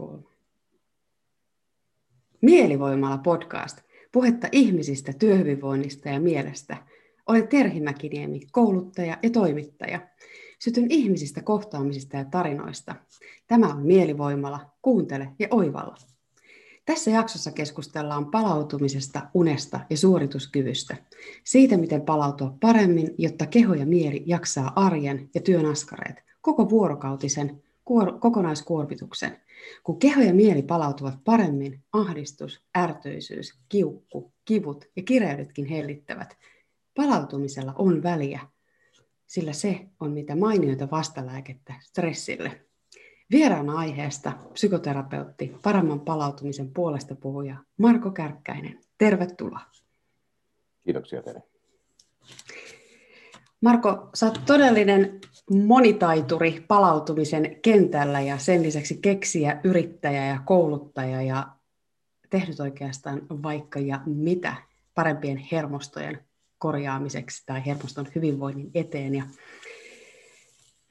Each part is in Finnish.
kolme. Mielivoimalla podcast. Puhetta ihmisistä, työhyvinvoinnista ja mielestä. Olen Terhi Mäkiniemi, kouluttaja ja toimittaja. Sytyn ihmisistä, kohtaamisista ja tarinoista. Tämä on Mielivoimala. Kuuntele ja oivalla. Tässä jaksossa keskustellaan palautumisesta, unesta ja suorituskyvystä. Siitä, miten palautua paremmin, jotta keho ja mieli jaksaa arjen ja työn askareet, koko vuorokautisen kuor- kokonaiskuormituksen. Kun keho ja mieli palautuvat paremmin, ahdistus, ärtyisyys, kiukku, kivut ja kireydetkin hellittävät. Palautumisella on väliä, sillä se on mitä mainioita vastalääkettä stressille. Vieraana aiheesta psykoterapeutti, paremman palautumisen puolesta puhuja Marko Kärkkäinen. Tervetuloa. Kiitoksia teille. Marko, sä oot todellinen monitaituri palautumisen kentällä ja sen lisäksi keksiä, yrittäjä ja kouluttaja ja tehnyt oikeastaan vaikka ja mitä parempien hermostojen korjaamiseksi tai hermoston hyvinvoinnin eteen. Ja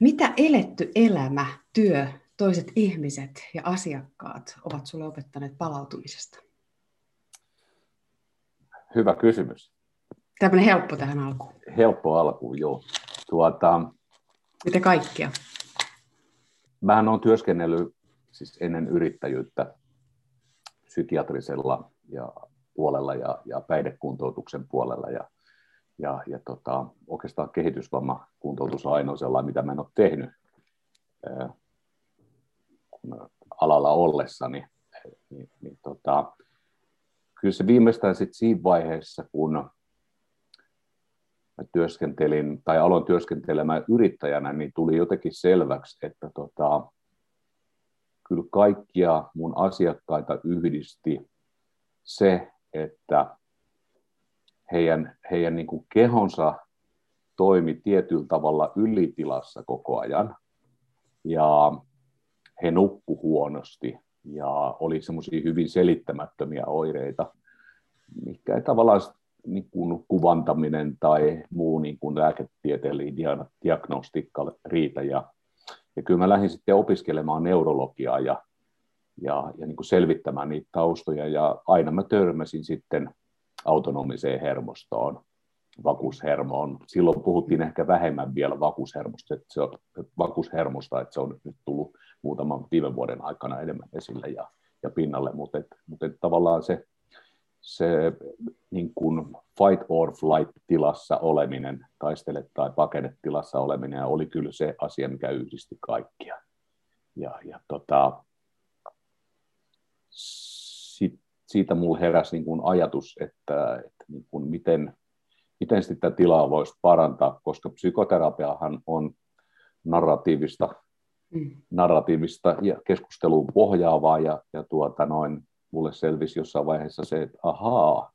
mitä eletty elämä, työ, toiset ihmiset ja asiakkaat ovat sulle opettaneet palautumisesta? Hyvä kysymys. Tämmöinen helppo tähän alkuun. Helppo alkuun, joo. Tuota, Mitä kaikkia? Mähän olen työskennellyt siis ennen yrittäjyyttä psykiatrisella ja puolella ja, ja päihdekuntoutuksen puolella. Ja, ja, ja tota, oikeastaan kehitysvammakuntoutus on ainoa sellainen, mitä mä en ole tehnyt alalla ollessani. Niin, niin, tota, kyllä se viimeistään sit siinä vaiheessa, kun työskentelin tai aloin työskentelemään yrittäjänä, niin tuli jotenkin selväksi, että tota, kyllä kaikkia mun asiakkaita yhdisti se, että heidän, heidän niin kuin kehonsa toimi tietyllä tavalla ylitilassa koko ajan. Ja he nukku huonosti ja oli semmoisia hyvin selittämättömiä oireita, mikä ei tavallaan niin kuvantaminen tai muu niin kuin lääketieteellinen diagnostiikka riitä. Ja, ja kyllä mä lähdin sitten opiskelemaan neurologiaa ja, ja, ja niin kuin selvittämään niitä taustoja. Ja aina mä törmäsin sitten autonomiseen hermostoon, vakuushermoon. Silloin puhuttiin ehkä vähemmän vielä vakuushermosta, että se on, vakuushermosta, että se on nyt tullut muutaman viime vuoden aikana enemmän esille ja, ja pinnalle, mutta, et, mutta et tavallaan se se niin kuin fight or flight tilassa oleminen, taistele tai pakene tilassa oleminen oli kyllä se asia, mikä yhdisti kaikkia. Ja, ja tota, sit, siitä mulla heräsi niin kuin ajatus, että, että niin kuin miten, miten sitä tilaa voisi parantaa, koska psykoterapiahan on narratiivista, mm. narratiivista ja keskusteluun pohjaavaa ja, ja tuota noin, mulle selvisi jossain vaiheessa se, että ahaa,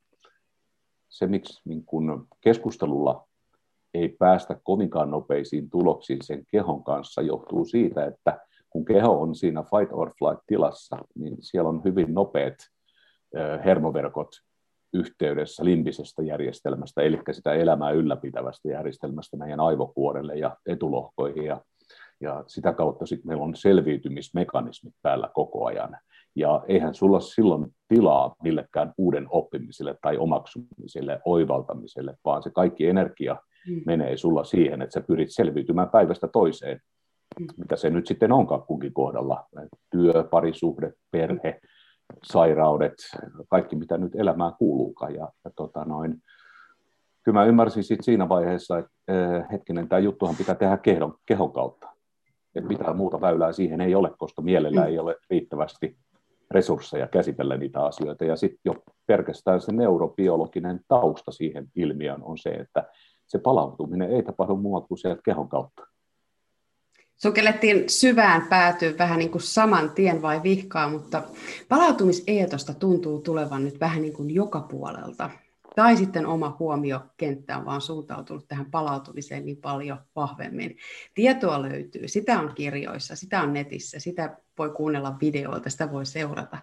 se miksi niin kun keskustelulla ei päästä kovinkaan nopeisiin tuloksiin sen kehon kanssa, johtuu siitä, että kun keho on siinä fight or flight tilassa, niin siellä on hyvin nopeat hermoverkot yhteydessä limbisestä järjestelmästä, eli sitä elämää ylläpitävästä järjestelmästä meidän aivokuorelle ja etulohkoihin, ja, ja sitä kautta sitten meillä on selviytymismekanismit päällä koko ajan. Ja eihän sulla silloin tilaa millekään uuden oppimiselle tai omaksumiselle, oivaltamiselle, vaan se kaikki energia mm. menee sulla siihen, että sä pyrit selviytymään päivästä toiseen, mm. mitä se nyt sitten onkaan kunkin kohdalla. Työ, parisuhde, perhe, sairaudet, kaikki mitä nyt elämään kuuluukaan. Ja, ja tota noin, kyllä mä ymmärsin sit siinä vaiheessa, että äh, hetkinen, tämä juttuhan pitää tehdä kehon, kehon kautta. Että mitään muuta väylää siihen ei ole, koska mielellä mm. ei ole riittävästi resursseja käsitellä niitä asioita. Ja sitten jo pelkästään se neurobiologinen tausta siihen ilmiön on se, että se palautuminen ei tapahdu muuta kuin sieltä kehon kautta. Sukellettiin syvään päätyyn vähän niin kuin saman tien vai vihkaa, mutta palautumiseetosta tuntuu tulevan nyt vähän niin kuin joka puolelta tai sitten oma huomiokenttä on vaan suuntautunut tähän palautumiseen niin paljon vahvemmin. Tietoa löytyy, sitä on kirjoissa, sitä on netissä, sitä voi kuunnella videoilta, sitä voi seurata.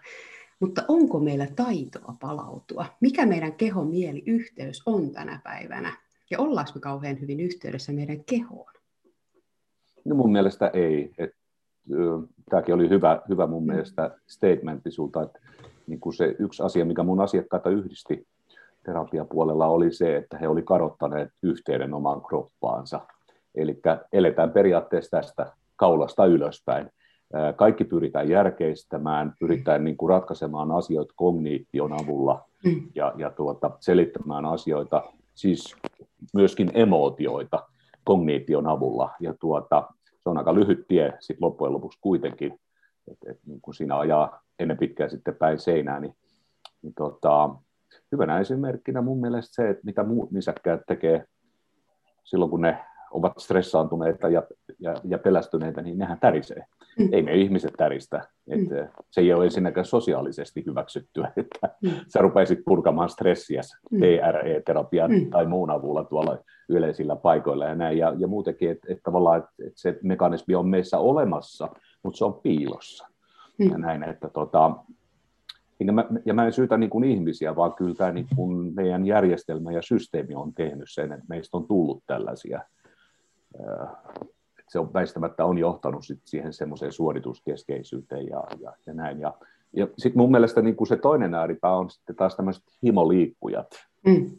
Mutta onko meillä taitoa palautua? Mikä meidän keho-mieli-yhteys on tänä päivänä? Ja ollaanko me kauhean hyvin yhteydessä meidän kehoon? No mun mielestä ei. Et tämäkin oli hyvä, hyvä mun mielestä statementti sulta, että niin kuin se yksi asia, mikä mun asiakkaita yhdisti terapiapuolella oli se, että he oli kadottaneet yhteyden omaan kroppaansa. Eli eletään periaatteessa tästä kaulasta ylöspäin. Kaikki pyritään järkeistämään, pyritään niin kuin ratkaisemaan asioita kogniition avulla ja, ja tuota, selittämään asioita, siis myöskin emootioita kogniition avulla. Ja tuota, se on aika lyhyt tie sit loppujen lopuksi kuitenkin, että et, niin kun siinä ajaa ennen pitkään sitten päin seinää, niin, niin tota, hyvänä esimerkkinä mun mielestä se, että mitä muut nisäkkäät tekee silloin, kun ne ovat stressaantuneita ja, ja, ja pelästyneitä, niin nehän tärisee. Mm. Ei me ihmiset täristä. Mm. Et se ei ole ensinnäkään sosiaalisesti hyväksyttyä, että mm. sä rupeisit purkamaan stressiä mm. TRE-terapian mm. tai muun avulla tuolla yleisillä paikoilla ja näin. Ja, ja muutenkin, että et tavallaan et, et se mekanismi on meissä olemassa, mutta se on piilossa. Mm. Ja näin, että tota, mä, ja mä en syytä niin kuin ihmisiä, vaan kyllä tämä niin kuin meidän järjestelmä ja systeemi on tehnyt sen, että meistä on tullut tällaisia se on väistämättä on johtanut sit siihen semmoiseen suorituskeskeisyyteen ja, ja, ja näin. Ja, ja sitten mun mielestä niin kuin se toinen ääripää on sitten taas tämmöiset himoliikkujat, mm.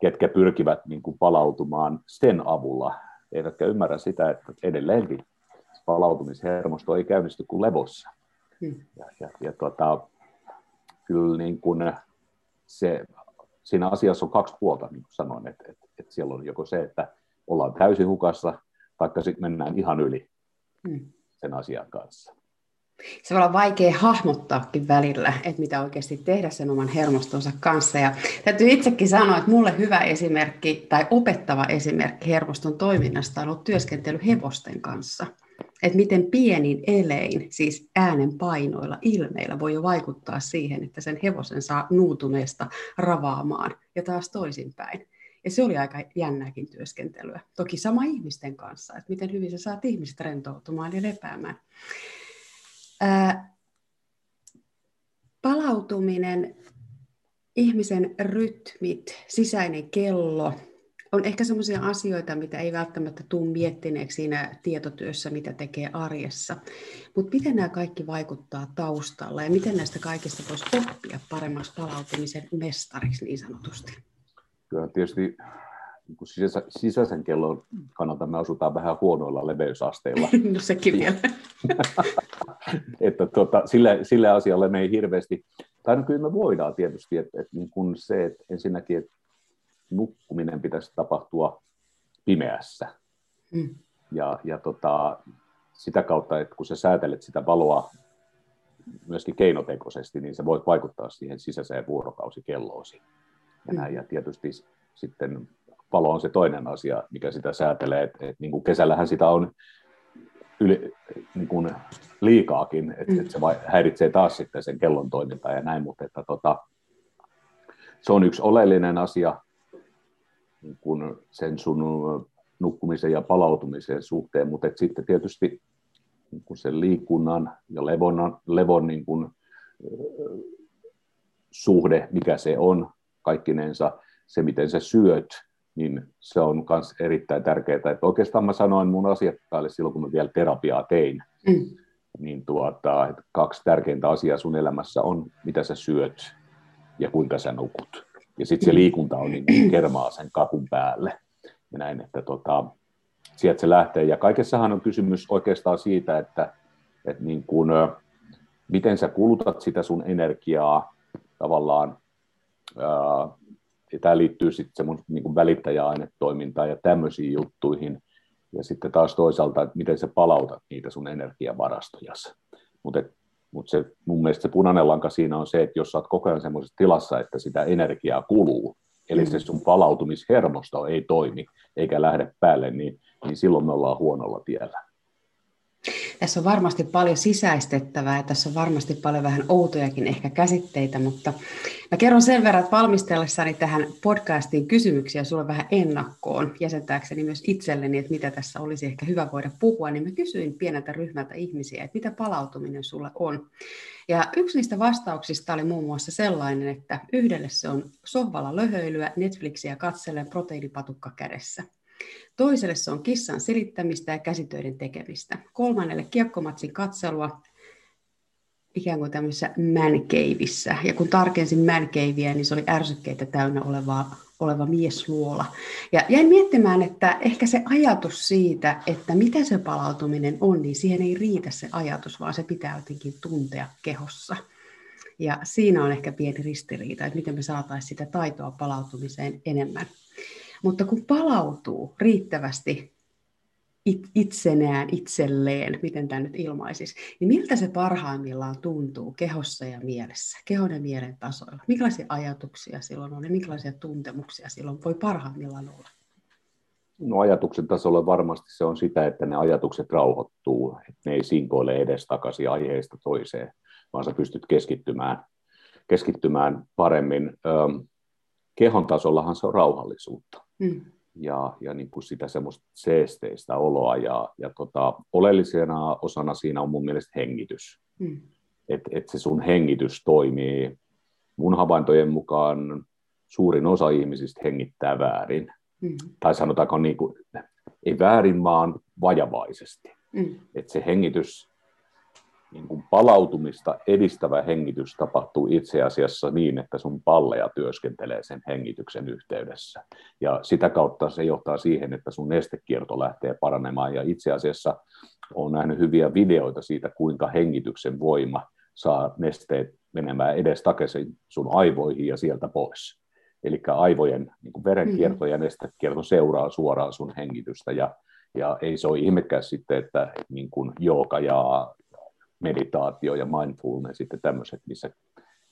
ketkä pyrkivät niin kuin palautumaan sen avulla, eivätkä ymmärrä sitä, että edelleenkin palautumishermosto ei käynnisty kuin levossa. Mm. Ja, ja, ja tuota, kyllä niin kuin se, siinä asiassa on kaksi puolta, niin kuin sanoin, että, että, että siellä on joko se, että ollaan täysin hukassa, taikka sitten mennään ihan yli hmm. sen asian kanssa. Se voi olla vaikea hahmottaakin välillä, että mitä oikeasti tehdä sen oman hermostonsa kanssa. Ja täytyy itsekin sanoa, että mulle hyvä esimerkki tai opettava esimerkki hermoston toiminnasta on ollut työskentely hevosten kanssa. Että miten pienin elein, siis äänen painoilla, ilmeillä voi jo vaikuttaa siihen, että sen hevosen saa nuutuneesta ravaamaan ja taas toisinpäin. Ja se oli aika jännääkin työskentelyä. Toki sama ihmisten kanssa, että miten hyvin sä saat ihmiset rentoutumaan ja lepäämään. Ää, palautuminen, ihmisen rytmit, sisäinen kello, on ehkä sellaisia asioita, mitä ei välttämättä tule miettineeksi siinä tietotyössä, mitä tekee arjessa. Mutta miten nämä kaikki vaikuttaa taustalla ja miten näistä kaikista voisi oppia paremmaksi palautumisen mestariksi niin sanotusti? kyllä tietysti niin sisä, sisäisen kellon kannalta me asutaan vähän huonoilla leveysasteilla. no sekin vielä. että tuota, sille, sille asialle me ei hirveästi, tai no kyllä me voidaan tietysti, että, että niin kuin se, että ensinnäkin, että nukkuminen pitäisi tapahtua pimeässä. Mm. Ja, ja tota, sitä kautta, että kun sä säätelet sitä valoa myöskin keinotekoisesti, niin se voi vaikuttaa siihen sisäiseen vuorokausikelloosi ja näin. Ja tietysti sitten valo on se toinen asia, mikä sitä säätelee. Et, et, niin kuin kesällähän sitä on yli, niin kuin liikaakin, että mm. et se häiritsee taas sitten sen kellon toimintaa ja näin, mutta että tota, se on yksi oleellinen asia kuin sen sun nukkumisen ja palautumisen suhteen, mutta et sitten tietysti niin kuin sen liikunnan ja levon, levon niin kuin, suhde, mikä se on, kaikkinensa se, miten sä syöt, niin se on myös erittäin tärkeää. Että oikeastaan mä sanoin mun asiakkaille silloin, kun mä vielä terapiaa tein, mm. niin tuota, että kaksi tärkeintä asiaa sun elämässä on, mitä sä syöt ja kuinka sä nukut. Ja sitten se liikunta on niin kermaa sen kakun päälle. Ja näin, että tota, sieltä se lähtee. Ja kaikessahan on kysymys oikeastaan siitä, että, että niin kuin, miten sä kulutat sitä sun energiaa tavallaan ja tämä liittyy sitten semmoisen niin välittäjäainetoimintaan ja tämmöisiin juttuihin. Ja sitten taas toisaalta, että miten sä palautat niitä sun energiavarastoja. Mutta mut se, mun mielestä se punainen lanka siinä on se, että jos sä oot koko ajan semmoisessa tilassa, että sitä energiaa kuluu, eli se sun palautumishermosto ei toimi eikä lähde päälle, niin, niin silloin me ollaan huonolla tiellä. Tässä on varmasti paljon sisäistettävää ja tässä on varmasti paljon vähän outojakin ehkä käsitteitä, mutta mä kerron sen verran, että valmistellessani tähän podcastiin kysymyksiä sulle vähän ennakkoon jäsentääkseni myös itselleni, että mitä tässä olisi ehkä hyvä voida puhua, niin mä kysyin pieneltä ryhmältä ihmisiä, että mitä palautuminen sulle on. Ja yksi niistä vastauksista oli muun muassa sellainen, että yhdelle se on sohvalla löhöilyä, Netflixiä katsellen, proteiinipatukka kädessä – Toiselle se on kissan selittämistä ja käsitöiden tekemistä. Kolmannelle kiekkomatsin katselua ikään kuin tämmöisessä mankeivissä. Ja kun tarkensin mankeiviä, niin se oli ärsykkeitä täynnä oleva, oleva miesluola. Ja jäin miettimään, että ehkä se ajatus siitä, että mitä se palautuminen on, niin siihen ei riitä se ajatus, vaan se pitää jotenkin tuntea kehossa. Ja siinä on ehkä pieni ristiriita, että miten me saataisiin sitä taitoa palautumiseen enemmän. Mutta kun palautuu riittävästi itsenään, itselleen, miten tämä nyt ilmaisisi, niin miltä se parhaimmillaan tuntuu kehossa ja mielessä, kehon ja mielen tasoilla? Minkälaisia ajatuksia silloin on ja minkälaisia tuntemuksia silloin voi parhaimmillaan olla? No ajatuksen tasolla varmasti se on sitä, että ne ajatukset rauhoittuu, että ne ei sinkoile edes takaisin aiheesta toiseen, vaan sä pystyt keskittymään, keskittymään paremmin. Kehon tasollahan se on rauhallisuutta. Mm ja, ja niin kuin sitä semmoista seesteistä oloa. Ja, ja tota, oleellisena osana siinä on mun mielestä hengitys. Mm. Että et se sun hengitys toimii. Mun havaintojen mukaan suurin osa ihmisistä hengittää väärin. Mm. Tai sanotaanko niin kuin, ei väärin, vaan vajavaisesti. Mm. Että se hengitys niin kuin palautumista edistävä hengitys tapahtuu itse asiassa niin, että sun palleja työskentelee sen hengityksen yhteydessä. Ja sitä kautta se johtaa siihen, että sun nestekierto lähtee paranemaan. Ja itse asiassa olen nähnyt hyviä videoita siitä, kuinka hengityksen voima saa nesteet menemään edes takaisin sun aivoihin ja sieltä pois. Eli aivojen niin kuin verenkierto ja nestekierto seuraa suoraan sun hengitystä. Ja ja ei se ole ihmekään sitten, että niin kuin jooga ja meditaatio ja mindfulness, sitten tämmöiset, missä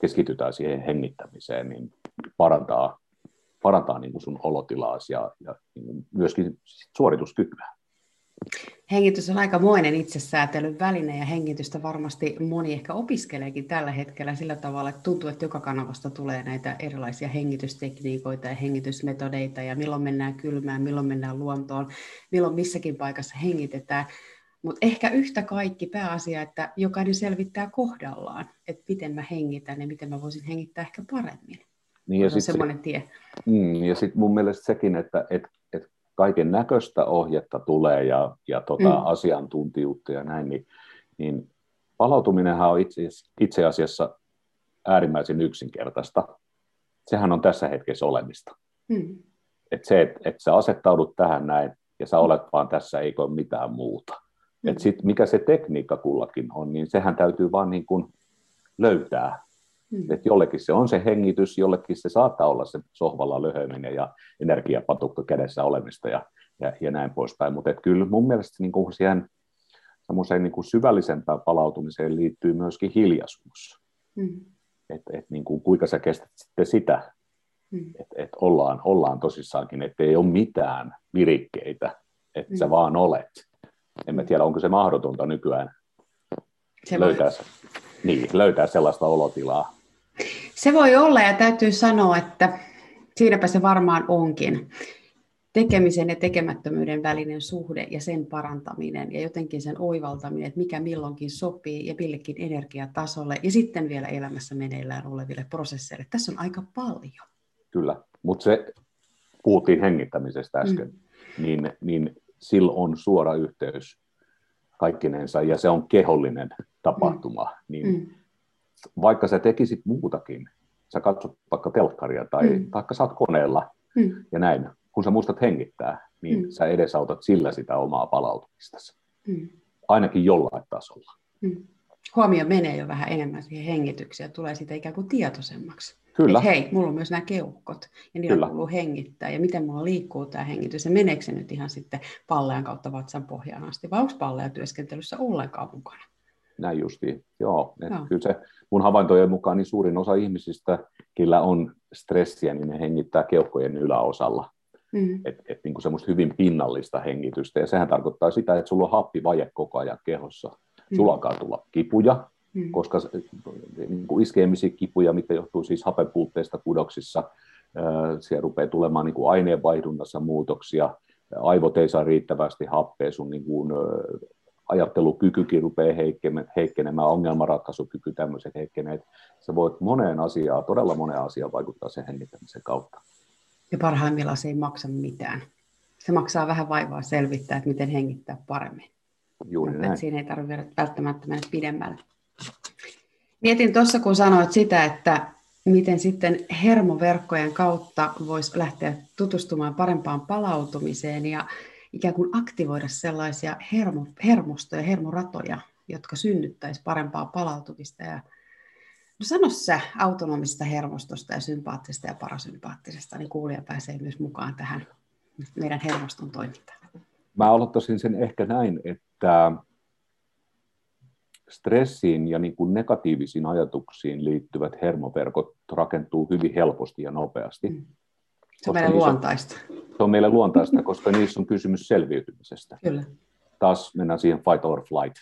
keskitytään siihen hengittämiseen, niin parantaa, parantaa niin kuin sun olotilaasi ja, ja niin myöskin suorituskykyä. Hengitys on aikamoinen itsesäätelyn väline ja hengitystä varmasti moni ehkä opiskeleekin tällä hetkellä sillä tavalla, että tuntuu, että joka kanavasta tulee näitä erilaisia hengitystekniikoita ja hengitysmetodeita ja milloin mennään kylmään, milloin mennään luontoon, milloin missäkin paikassa hengitetään. Mutta ehkä yhtä kaikki pääasia, että jokainen selvittää kohdallaan, että miten mä hengitän ja miten mä voisin hengittää ehkä paremmin. Niin ja sitten semmoinen tie. Mm, ja sitten mun mielestä sekin, että et, et kaiken näköistä ohjetta tulee ja, ja tota, mm. asiantuntijuutta ja näin, niin, niin palautuminenhan on itse, itse asiassa äärimmäisen yksinkertaista. Sehän on tässä hetkessä olemista. Mm. Et se, että et sä asettaudut tähän näin ja sä olet vaan tässä, eikö ole mitään muuta. Mm. Et sit, mikä se tekniikka kullakin on, niin sehän täytyy vaan niin kuin löytää. Mm. Et jollekin se on se hengitys, jollekin se saattaa olla se sohvalla löhöminen ja energiapatukka kädessä olemista ja, ja, ja näin poispäin. Mutta kyllä mun mielestä niin kuin siihen semmoiseen niin kuin syvällisempään palautumiseen liittyy myöskin hiljaisuus. Mm. Et, et niin kuin, kuinka sä kestät sitten sitä, mm. että et ollaan, ollaan tosissaankin, että ei ole mitään virikkeitä, että mm. sä vaan olet en mä tiedä, onko se mahdotonta nykyään se löytää, se, niin, löytää sellaista olotilaa. Se voi olla ja täytyy sanoa, että siinäpä se varmaan onkin. Tekemisen ja tekemättömyyden välinen suhde ja sen parantaminen ja jotenkin sen oivaltaminen, että mikä milloinkin sopii ja millekin energiatasolle ja sitten vielä elämässä meneillään oleville prosesseille. Tässä on aika paljon. Kyllä, mutta se puhuttiin hengittämisestä äsken, mm. niin, niin sillä on suora yhteys kaikkinensa ja se on kehollinen tapahtuma, mm. niin mm. vaikka sä tekisit muutakin, sä katsot vaikka telkkaria tai mm. taikka saat koneella mm. ja näin, kun sä muistat hengittää, niin mm. sä edesautat sillä sitä omaa palautumistasi. Mm. Ainakin jollain tasolla. Mm. Huomio menee jo vähän enemmän siihen hengitykseen ja tulee siitä ikään kuin tietoisemmaksi. Kyllä. Että hei, mulla on myös nämä keuhkot ja niillä Kyllä. kuuluu hengittää ja miten mulla liikkuu tämä hengitys ja meneekö se nyt ihan sitten pallean kautta vatsan pohjaan asti vai onko palleja työskentelyssä ollenkaan mukana? Näin justiin, joo. joo. Kyllä se mun havaintojen mukaan niin suurin osa ihmisistä, killä on stressiä, niin ne hengittää keuhkojen yläosalla. Mm. Että et, niin semmoista hyvin pinnallista hengitystä. Ja sehän tarkoittaa sitä, että sulla on happivaje koko ajan kehossa. Mm. Sulla alkaa tulla kipuja, mm. koska niin kuin iskeemisiä kipuja, mitkä johtuu siis hapenpuutteesta kudoksissa, siellä rupeaa tulemaan niin kuin aineenvaihdunnassa muutoksia, aivot ei saa riittävästi happea, sun niin kuin, ajattelukykykin rupeaa heikkenemään, ongelmanratkaisukyky, tämmöiset heikkeneet. Se voit moneen asiaan, todella moneen asiaan vaikuttaa sen hengittämisen kautta. Ja parhaimmillaan se ei maksa mitään se maksaa vähän vaivaa selvittää, että miten hengittää paremmin. Juuri Mutta näin. siinä ei tarvitse välttämättä mennä pidemmälle. Mietin tuossa, kun sanoit sitä, että miten sitten hermoverkkojen kautta voisi lähteä tutustumaan parempaan palautumiseen ja ikään kuin aktivoida sellaisia hermo, hermostoja, hermoratoja, jotka synnyttäisi parempaa palautumista. Ja no sano sä autonomisesta hermostosta ja sympaattisesta ja parasympaattisesta, niin kuulija pääsee myös mukaan tähän meidän hermoston toimintaan. Mä aloittaisin sen ehkä näin, että stressiin ja niin kuin negatiivisiin ajatuksiin liittyvät hermoverkot rakentuu hyvin helposti ja nopeasti. Mm. Se on meille luontaista. Se on meille luontaista, koska niissä on kysymys selviytymisestä. Kyllä. Taas mennään siihen fight or flight,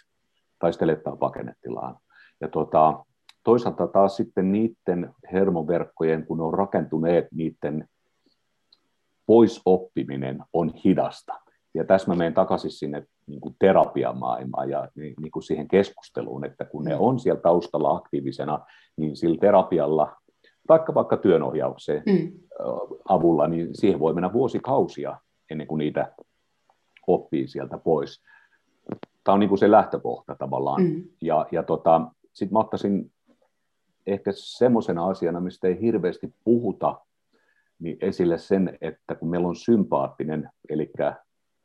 taistelettaa pakennetilaan. Ja tuota, toisaalta taas sitten niiden hermoverkkojen, kun ne on rakentuneet, niiden poisoppiminen on hidasta. Ja tässä mä menen takaisin sinne niin kuin terapiamaailmaan ja niin kuin siihen keskusteluun, että kun ne on siellä taustalla aktiivisena, niin sillä terapialla, vaikka vaikka työnohjaukseen mm. avulla, niin siihen voi mennä vuosikausia ennen kuin niitä oppii sieltä pois. Tämä on niin kuin se lähtökohta tavallaan. Mm. Ja, ja tota, sitten mä ottaisin ehkä semmoisena asiana, mistä ei hirveästi puhuta, niin esille sen, että kun meillä on sympaattinen, eli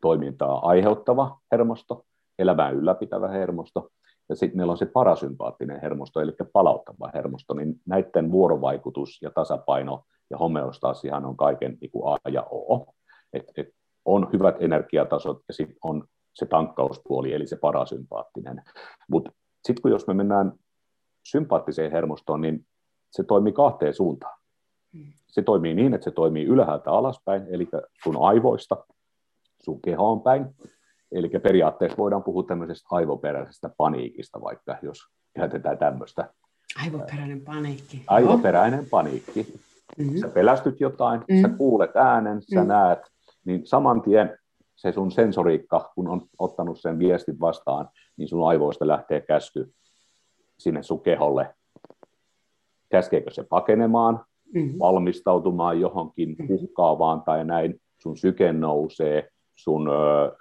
toimintaa aiheuttava hermosto, elämää ylläpitävä hermosto, ja sitten meillä on se parasympaattinen hermosto, eli palauttava hermosto, niin näiden vuorovaikutus ja tasapaino ja homeostaasihan on kaiken niin kuin A ja O. Et, et on hyvät energiatasot ja sitten on se tankkauspuoli, eli se parasympaattinen. Mutta sitten kun jos me mennään sympaattiseen hermostoon, niin se toimii kahteen suuntaan. Se toimii niin, että se toimii ylhäältä alaspäin, eli sun aivoista sun kehoon päin. Eli periaatteessa voidaan puhua tämmöisestä aivoperäisestä paniikista, vaikka jos käytetään tämmöistä. Aivoperäinen paniikki. Aivoperäinen paniikki. Mm-hmm. Sä pelästyt jotain, mm-hmm. sä kuulet äänen, sä mm-hmm. näet, niin saman tien se sun sensoriikka, kun on ottanut sen viestin vastaan, niin sun aivoista lähtee käsky sinne sun keholle. Käskeekö se pakenemaan, mm-hmm. valmistautumaan johonkin mm-hmm. uhkaavaan tai näin, sun syke nousee, sun ö, ö,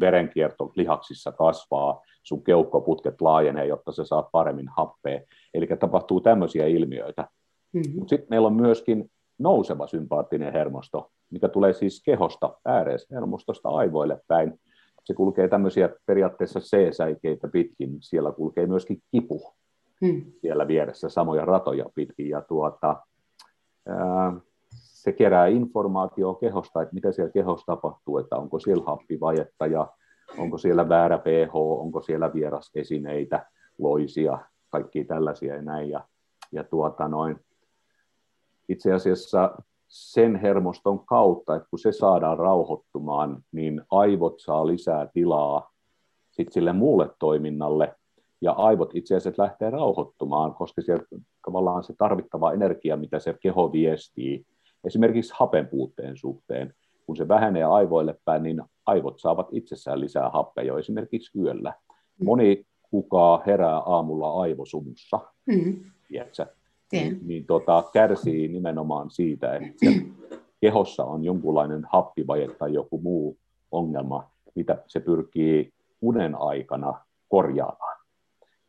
verenkierto lihaksissa kasvaa, sun keuhkoputket laajenee, jotta sä saat paremmin happea. Eli tapahtuu tämmöisiä ilmiöitä. Mm-hmm. Mutta sitten meillä on myöskin nouseva sympaattinen hermosto, mikä tulee siis kehosta, ääreishermostosta aivoille päin. Se kulkee tämmöisiä periaatteessa C-säikeitä pitkin, siellä kulkee myöskin kipu mm. siellä vieressä, samoja ratoja pitkin. Ja tuota, ää, se kerää informaatiota kehosta, että mitä siellä kehossa tapahtuu, että onko siellä happivajetta ja onko siellä väärä pH, onko siellä vierasesineitä, loisia, kaikki tällaisia ja näin. Ja, ja tuota noin, itse asiassa sen hermoston kautta, että kun se saadaan rauhoittumaan, niin aivot saa lisää tilaa sit sille muulle toiminnalle, ja aivot itse asiassa lähtee rauhoittumaan, koska siellä tavallaan se tarvittava energia, mitä se keho viestii, esimerkiksi hapenpuutteen suhteen, kun se vähenee aivoille päin, niin aivot saavat itsessään lisää happea jo esimerkiksi yöllä. Mm. Moni kuka herää aamulla aivosumussa, mm. tiedätkö, niin, niin tota, kärsii nimenomaan siitä, että kehossa on jonkunlainen happivaje tai joku muu ongelma, mitä se pyrkii unen aikana korjaamaan.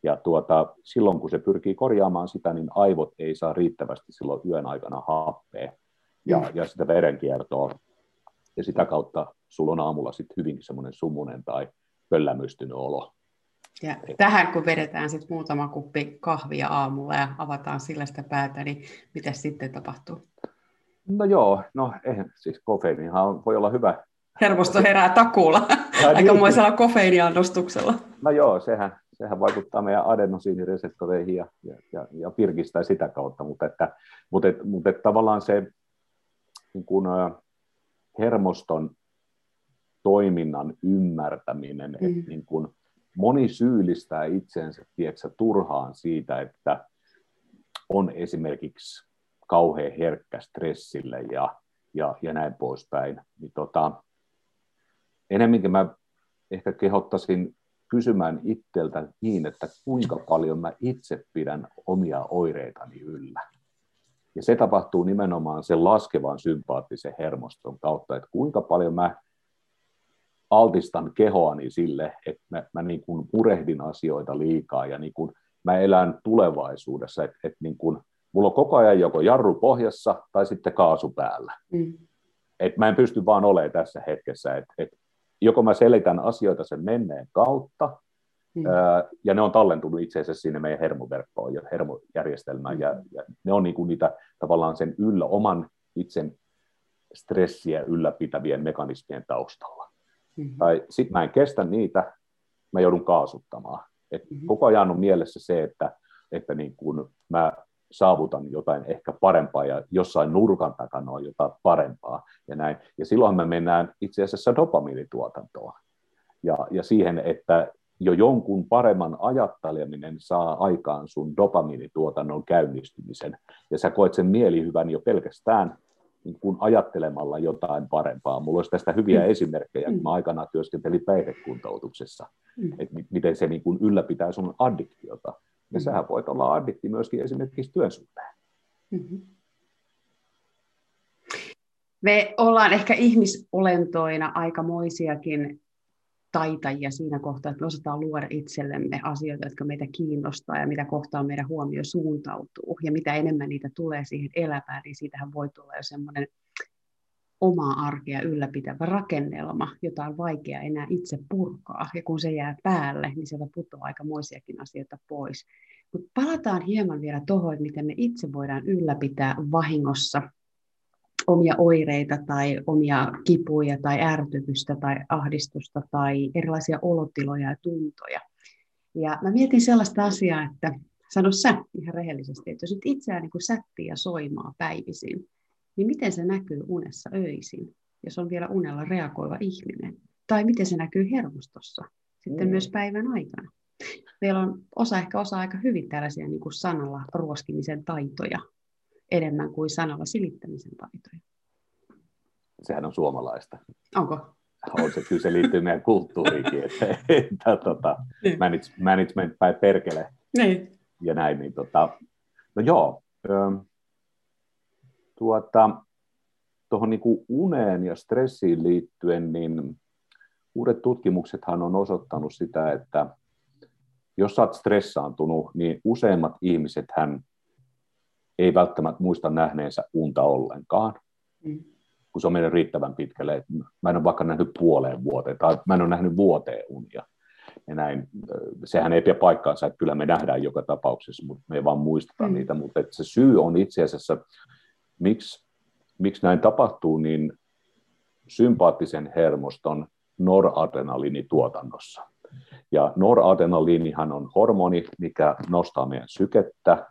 Ja tuota, silloin kun se pyrkii korjaamaan sitä, niin aivot ei saa riittävästi silloin yön aikana happea ja, mm. ja sitä verenkiertoa. Ja sitä kautta sulla on aamulla sitten hyvinkin semmoinen sumunen tai pöllämystynyt olo. Ja tähän kun vedetään sitten muutama kuppi kahvia aamulla ja avataan sillä sitä päätä, niin mitä sitten tapahtuu? No joo, no eihän siis kofeiinihan voi olla hyvä. Hermosto herää takuulla, aikamoisella niin. kofeiiniannostuksella. No joo, sehän, sehän vaikuttaa meidän adenosiinireseptoreihin ja, ja, ja, ja pirkistää sitä kautta, mutta, että, mutta, mutta tavallaan se niin kuin, hermoston toiminnan ymmärtäminen, mm. että niin kuin, moni syyllistää itseensä tiedätkö, turhaan siitä, että on esimerkiksi kauhean herkkä stressille ja, ja, ja näin poispäin. Niin tota, enemminkin mä ehkä kehottaisin kysymään itseltä niin, että kuinka paljon mä itse pidän omia oireitani yllä. Ja se tapahtuu nimenomaan sen laskevan sympaattisen hermoston kautta, että kuinka paljon mä altistan kehoani sille, että mä, mä niin kuin purehdin asioita liikaa ja niin kuin mä elän tulevaisuudessa, että, että niin kuin, mulla on koko ajan joko jarru pohjassa tai sitten kaasu päällä. Mm. Et mä en pysty vaan olemaan tässä hetkessä, että et joko mä selitän asioita sen menneen kautta, mm. ja ne on tallentunut itse asiassa sinne meidän hermoverkkoon ja hermojärjestelmään, mm. ja, ja ne on niinku niitä tavallaan sen yllä, oman itsen stressiä ylläpitävien mekanismien taustalla. Mm-hmm. Tai sitten mä en kestä niitä, mä joudun kaasuttamaan. Et mm-hmm. Koko ajan on mielessä se, että, että niin kun mä saavutan jotain ehkä parempaa ja jossain nurkan takana on jotain parempaa ja näin. Ja silloin me mennään itse asiassa dopamiinituotantoon ja, ja siihen, että jo jonkun paremman ajatteleminen saa aikaan sun dopamiinituotannon käynnistymisen. Ja sä koet sen mielihyvän jo pelkästään niin kuin ajattelemalla jotain parempaa. Mulla olisi tästä hyviä mm. esimerkkejä, kun mä mm. aikanaan työskentelin päihdekuntoutuksessa, mm. että miten se niin kuin ylläpitää sun addiktiota. Ja mm. sähän voit olla addikti myöskin esimerkiksi työn suhteen. Mm-hmm. Me ollaan ehkä ihmisolentoina aikamoisiakin taitajia siinä kohtaa, että me osataan luoda itsellemme asioita, jotka meitä kiinnostaa ja mitä kohtaa meidän huomio suuntautuu. Ja mitä enemmän niitä tulee siihen elämään, niin siitähän voi tulla jo semmoinen omaa arkea ylläpitävä rakennelma, jota on vaikea enää itse purkaa. Ja kun se jää päälle, niin sieltä putoaa aikamoisiakin asioita pois. Mutta palataan hieman vielä tuohon, että miten me itse voidaan ylläpitää vahingossa omia oireita tai omia kipuja tai ärtytystä tai ahdistusta tai erilaisia olotiloja ja tuntoja. Ja mä mietin sellaista asiaa, että sano sä ihan rehellisesti, että jos nyt itseään niin sättii ja soimaa päivisin, niin miten se näkyy unessa öisin, jos on vielä unella reagoiva ihminen? Tai miten se näkyy hermostossa sitten mm. myös päivän aikana? Meillä on osa ehkä osa aika hyvin tällaisia niin kuin sanalla ruoskimisen taitoja, enemmän kuin sanalla silittämisen taitoja. Sehän on suomalaista. Onko? On se, kyllä se liittyy meidän kulttuuriinkin, että, että tota, niin. manage, management päin perkele niin. ja näin. Niin, tota, no joo, tuota, tuohon niin uneen ja stressiin liittyen, niin uudet tutkimuksethan on osoittanut sitä, että jos olet stressaantunut, niin useimmat ihmiset hän ei välttämättä muista nähneensä unta ollenkaan, mm. kun se on mennyt riittävän pitkälle. Että mä en ole vaikka nähnyt puoleen vuoteen, tai mä en ole nähnyt vuoteen unia. Ja näin, sehän ei pidä paikkaansa, että kyllä me nähdään joka tapauksessa, mutta me ei vaan muisteta mm. niitä. Mutta että se syy on itse asiassa, miksi, miksi näin tapahtuu, niin sympaattisen hermoston noradrenaliinituotannossa. Ja noradrenaliinihan on hormoni, mikä nostaa meidän sykettä,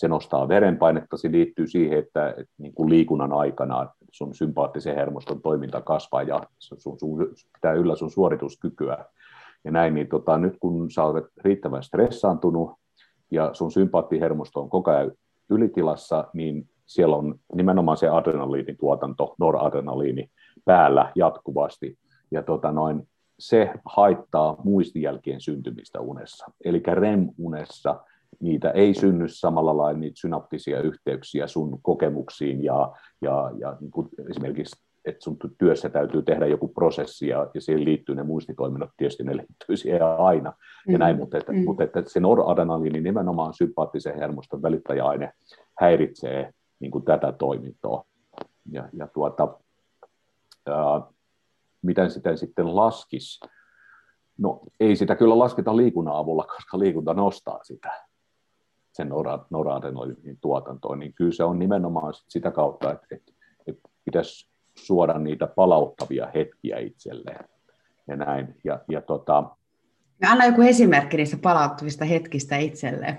se nostaa verenpainetta, se liittyy siihen, että, että niin kuin liikunnan aikana sun sympaattisen hermoston toiminta kasvaa ja sun, sun, pitää yllä sun suorituskykyä. Ja näin, niin tota, nyt kun sä olet riittävän stressaantunut ja sun sympaattihermosto on koko ajan ylitilassa, niin siellä on nimenomaan se adrenaliinituotanto, noradrenaliini päällä jatkuvasti. Ja tota noin, se haittaa muistijälkien syntymistä unessa. Eli REM-unessa niitä ei synny samalla lailla niitä synaptisia yhteyksiä sun kokemuksiin ja, ja, ja niin kuin esimerkiksi että sun työssä täytyy tehdä joku prosessi ja, ja siihen liittyy ne muistitoiminnot, tietysti ne liittyy siihen aina ja mm. näin, mutta, että, mm. mutta että se noradrenaliini nimenomaan sympaattisen hermoston välittäjäaine häiritsee niin kuin tätä toimintoa. Ja, ja tuota, ää, miten sitä sitten laskisi? No ei sitä kyllä lasketa liikunnan avulla, koska liikunta nostaa sitä sen noradrenaliinin tuotantoon, niin kyllä se on nimenomaan sitä kautta, että, että, että pitäisi suoda niitä palauttavia hetkiä itselleen ja näin. Ja, ja tota, Anna joku esimerkki niistä palauttavista hetkistä itselleen.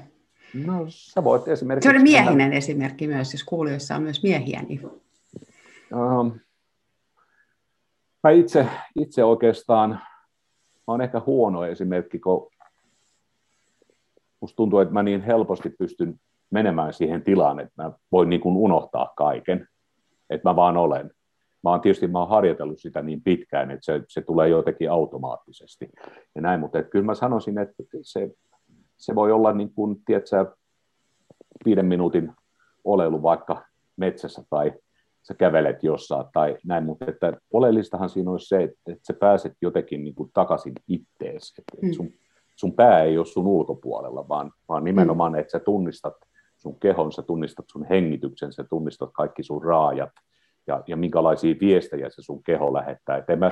No, sä voit esimerkiksi... Se on miehinen anna... esimerkki myös, jos kuulijoissa on myös miehiä. Niin... Um, mä itse, itse oikeastaan, mä olen ehkä huono esimerkki, kun musta tuntuu, että mä niin helposti pystyn menemään siihen tilaan, että mä voin niin kuin unohtaa kaiken, että mä vaan olen. Mä oon tietysti mä oon harjoitellut sitä niin pitkään, että se, se tulee jotenkin automaattisesti ja näin, mutta että kyllä mä sanoisin, että se, se voi olla niin kuin, tiedätkö, viiden minuutin oleilu vaikka metsässä tai sä kävelet jossain tai näin, mutta että oleellistahan siinä olisi se, että, että sä pääset jotenkin niin kuin takaisin ittees, että mm. sun, sun pää ei ole sun ulkopuolella, vaan, vaan nimenomaan, että sä tunnistat sun kehon, sä tunnistat sun hengityksen, sä tunnistat kaikki sun raajat ja, ja minkälaisia viestejä se sun keho lähettää. Että mä,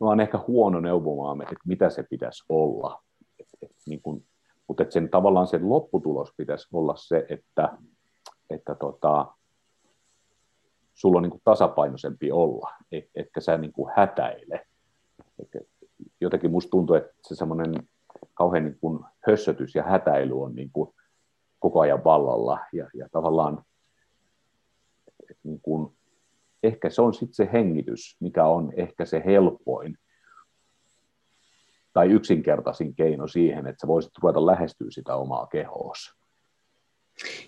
mä oon ehkä huono neuvomaan, että mitä se pitäisi olla. Et, et, niin kun, mutta että sen tavallaan sen lopputulos pitäisi olla se, että, että tota, sulla on niin tasapainoisempi olla, et, etkä sä niin hätäile. Et, jotenkin musta tuntuu, että se semmoinen kauhean niin kuin hössötys ja hätäily on niin kuin koko ajan vallalla ja, ja tavallaan niin kuin, ehkä se on sitten se hengitys, mikä on ehkä se helpoin tai yksinkertaisin keino siihen, että sä voisit ruveta lähestyä sitä omaa kehoos.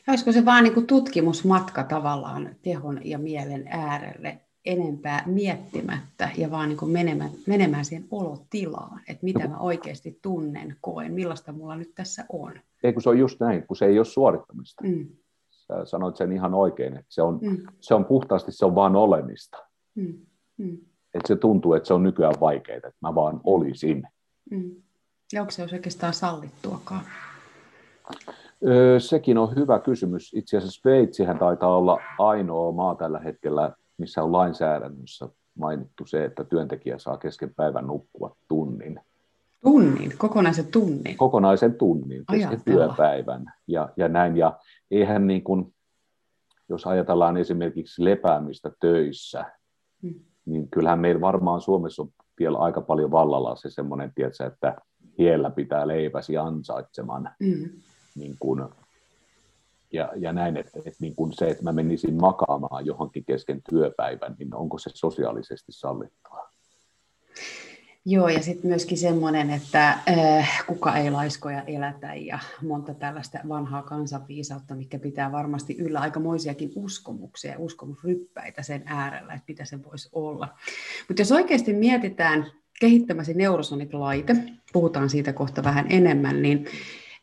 Olisiko se vaan niin tutkimusmatka tavallaan tehon ja mielen äärelle enempää miettimättä ja vaan niin menemään, menemään siihen olotilaan, että mitä no, mä oikeasti tunnen, koen, millaista mulla nyt tässä on. Ei kun se on just näin, kun se ei ole suorittamista. Mm. Sä sanoit sen ihan oikein, että se on, mm. se on puhtaasti, se on vaan olemista. Mm. Mm. Että se tuntuu, että se on nykyään vaikeaa, että mä vaan olisin. Mm. Ja onko se oikeastaan sallittuakaan? Öö, sekin on hyvä kysymys. Itse asiassa Sveitsihän taitaa olla ainoa maa tällä hetkellä, missä on lainsäädännössä mainittu se, että työntekijä saa kesken päivän nukkua tunnin. Tunnin? Kokonaisen tunnin? Kokonaisen tunnin kesken Ajatella. työpäivän. Ja, ja näin. Ja eihän niin kuin, jos ajatellaan esimerkiksi lepäämistä töissä, hmm. niin kyllähän meillä varmaan Suomessa on vielä aika paljon vallalla se semmoinen, että hiellä pitää leipäsi ansaitseman. Hmm. Niin kuin, ja, ja näin, että, että niin kuin se, että mä menisin makaamaan johonkin kesken työpäivän, niin onko se sosiaalisesti sallittua? Joo, ja sitten myöskin semmoinen, että äh, kuka ei laiskoja elätä ja monta tällaista vanhaa kansanviisautta, mikä pitää varmasti yllä aikamoisiakin uskomuksia ja uskomusryppäitä sen äärellä, että mitä se voisi olla. Mutta jos oikeasti mietitään kehittämäsi Neurosonic-laite, puhutaan siitä kohta vähän enemmän, niin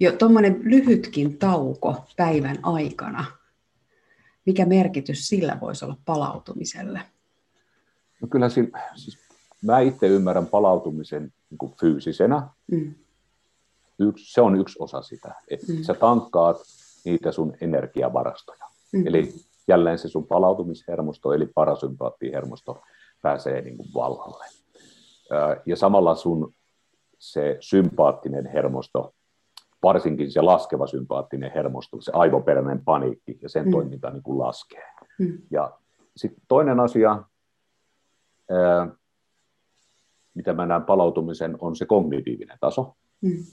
jo tuommoinen lyhytkin tauko päivän aikana, mikä merkitys sillä voisi olla palautumiselle? No kyllä siinä, siis mä itse ymmärrän palautumisen niin kuin fyysisenä. Mm. Yksi, se on yksi osa sitä, että mm. sä tankkaat niitä sun energiavarastoja. Mm. Eli jälleen se sun palautumishermosto, eli parasympaattihermosto, pääsee niin kuin vallalle. Ja samalla sun se sympaattinen hermosto varsinkin se laskeva sympaattinen hermosto, se aivoperäinen paniikki ja sen mm. toiminta niin kuin laskee. Mm. Ja sitten toinen asia, ää, mitä mä näen palautumisen, on se kognitiivinen taso. Mm.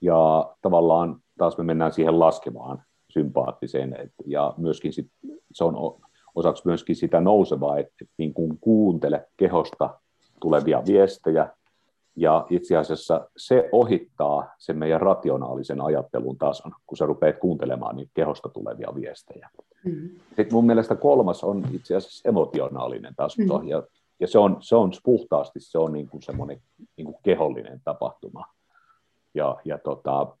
Ja tavallaan taas me mennään siihen laskevaan sympaattiseen, et, ja myöskin sit, se on osaksi myöskin sitä nousevaa, että et niin kuin kuuntele kehosta tulevia viestejä, ja itse asiassa se ohittaa sen meidän rationaalisen ajattelun tason, kun sä rupeat kuuntelemaan niitä kehosta tulevia viestejä. Mm. Sitten mun mielestä kolmas on itse asiassa emotionaalinen taso, mm. ja, ja se, on, se on puhtaasti se on niin kuin semmoinen niin kuin kehollinen tapahtuma. Ja, ja, tota,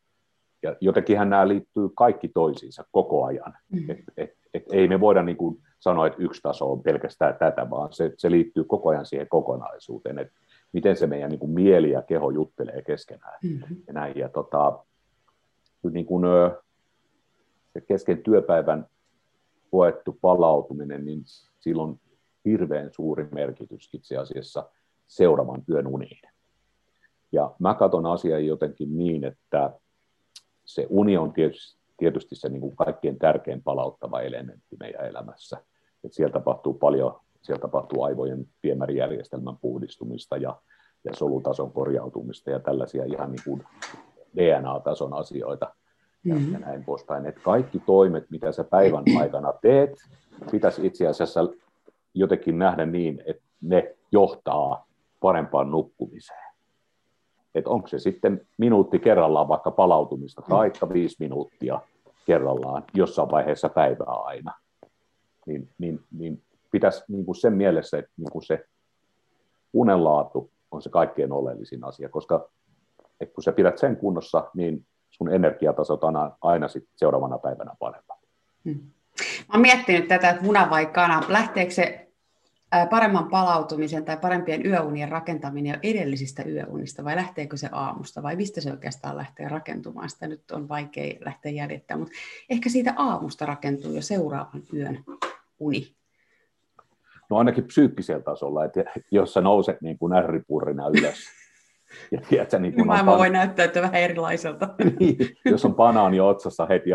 ja jotenkinhän nämä liittyy kaikki toisiinsa koko ajan. Mm. Et, et, et ei me voida niin kuin sanoa, että yksi taso on pelkästään tätä, vaan se, se liittyy koko ajan siihen kokonaisuuteen. Et miten se meidän niin kuin mieli ja keho juttelee keskenään. Mm-hmm. Ja, näin, ja tota, niin kuin, se kesken työpäivän koettu palautuminen, niin sillä on hirveän suuri merkitys itse asiassa seuraavan yön uniin. Ja mä katson asiaa jotenkin niin, että se uni on tietysti, tietysti se niin kuin kaikkein tärkein palauttava elementti meidän elämässä. Et siellä tapahtuu paljon siellä tapahtuu aivojen viemärijärjestelmän puhdistumista ja, ja solutason korjautumista ja tällaisia ihan niin kuin DNA-tason asioita ja, mm-hmm. ja näin poispäin. Että kaikki toimet, mitä sä päivän aikana teet, pitäisi itse asiassa jotenkin nähdä niin, että ne johtaa parempaan nukkumiseen. Että onko se sitten minuutti kerrallaan vaikka palautumista tai viisi minuuttia kerrallaan jossain vaiheessa päivää aina, niin, niin, niin pitäisi niin kuin sen mielessä, että niin kuin se unenlaatu on se kaikkein oleellisin asia, koska että kun sä pidät sen kunnossa, niin sun energiatasot on aina sit seuraavana päivänä parempa. Hmm. Mä oon miettinyt tätä, että muna vai kana. Lähteekö se paremman palautumisen tai parempien yöunien rakentaminen jo edellisistä yöunista vai lähteekö se aamusta vai mistä se oikeastaan lähtee rakentumaan? Sitä nyt on vaikea lähteä jäljittämään, mutta ehkä siitä aamusta rakentuu jo seuraavan yön uni. No ainakin psyykkisellä tasolla, että jos sä nouset niin kuin ärripurrina ylös, ja tiedätkö, niin kun Maailma pan... voi näyttäytyä vähän erilaiselta. niin, jos on banaani otsassa heti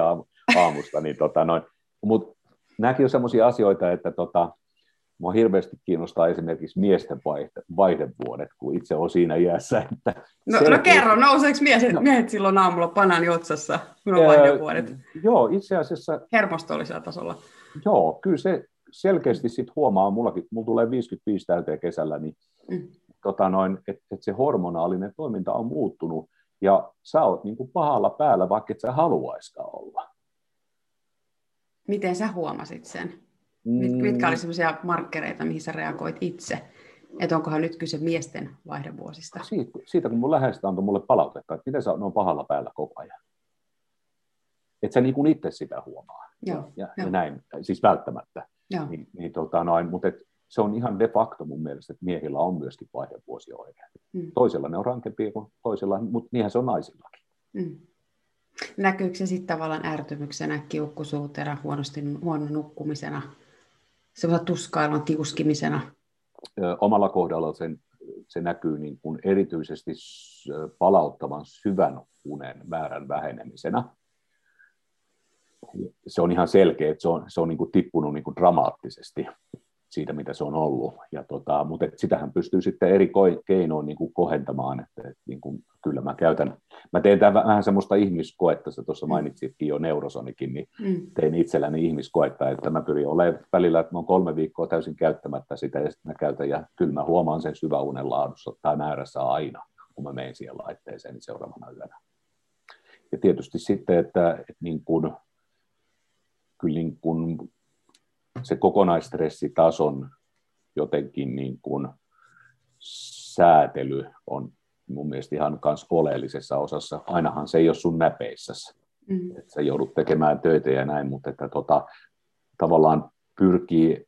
aamusta, niin tota noin. Mutta nämäkin on sellaisia asioita, että tota, Mua hirveästi kiinnostaa esimerkiksi miesten vaihde, vaihdevuodet, kun itse on siinä iässä. Että no, no kerro, nouseeko miehet, no. miehet silloin aamulla panan otsassa, kun on vaihdevuodet? Joo, itse asiassa... Hermostollisella tasolla. Joo, kyllä se selkeästi sit huomaa, mullakin, mulla tulee 55 täyteen kesällä, niin mm. tota noin, että et se hormonaalinen toiminta on muuttunut, ja sä oot niin kuin pahalla päällä, vaikka et sä haluaiskaan olla. Miten sä huomasit sen? Mm. Mitkä oli sellaisia markkereita, mihin sä reagoit itse? Että onkohan nyt kyse miesten vaihdevuosista? Siitä, siitä kun mun läheistä antoi mulle palautetta, että miten sä on pahalla päällä koko ajan. Että sä niin kuin itse sitä huomaa. Joo, ja, jo. ja näin, siis välttämättä. Joo. Niin, niin tota noin, mutta et se on ihan de facto mun mielestä, että miehillä on myöskin vaihdevuosioire. Mm. Toisella ne on rankempia kuin toisella, mutta niinhän se on naisillakin. Mm. Näkyykö se sitten tavallaan ärtymyksenä, kiukkusuutena, huonosti, huono nukkumisena, semmoisena tuskailun tiuskimisena? Omalla kohdalla sen, se näkyy niin kuin erityisesti palauttavan syvän unen määrän vähenemisenä. Se on ihan selkeä, että se on, se on niin kuin tippunut niin kuin dramaattisesti siitä, mitä se on ollut. Ja tota, mutta et sitähän pystyy sitten eri keinoin niin kuin kohentamaan, että, että niin kuin, kyllä mä käytän, mä teen tämän vähän semmoista ihmiskoetta, sä tuossa mm. mainitsitkin jo neurosonikin, niin mm. tein itselläni ihmiskoetta, että mä pyrin olemaan välillä, että mä oon kolme viikkoa täysin käyttämättä sitä, ja sitten mä käytän, ja kyllä mä huomaan sen syväunen laadussa tai määrässä aina, kun mä menen siihen laitteeseen niin seuraavana yönä. Ja tietysti sitten, että, että niin kuin, kyllä niin kuin se kokonaistressitason jotenkin niin kuin säätely on mun mielestä ihan myös oleellisessa osassa. Ainahan se ei ole sun näpeissäsi, mm. että sä joudut tekemään töitä ja näin, mutta että tota, tavallaan pyrkii,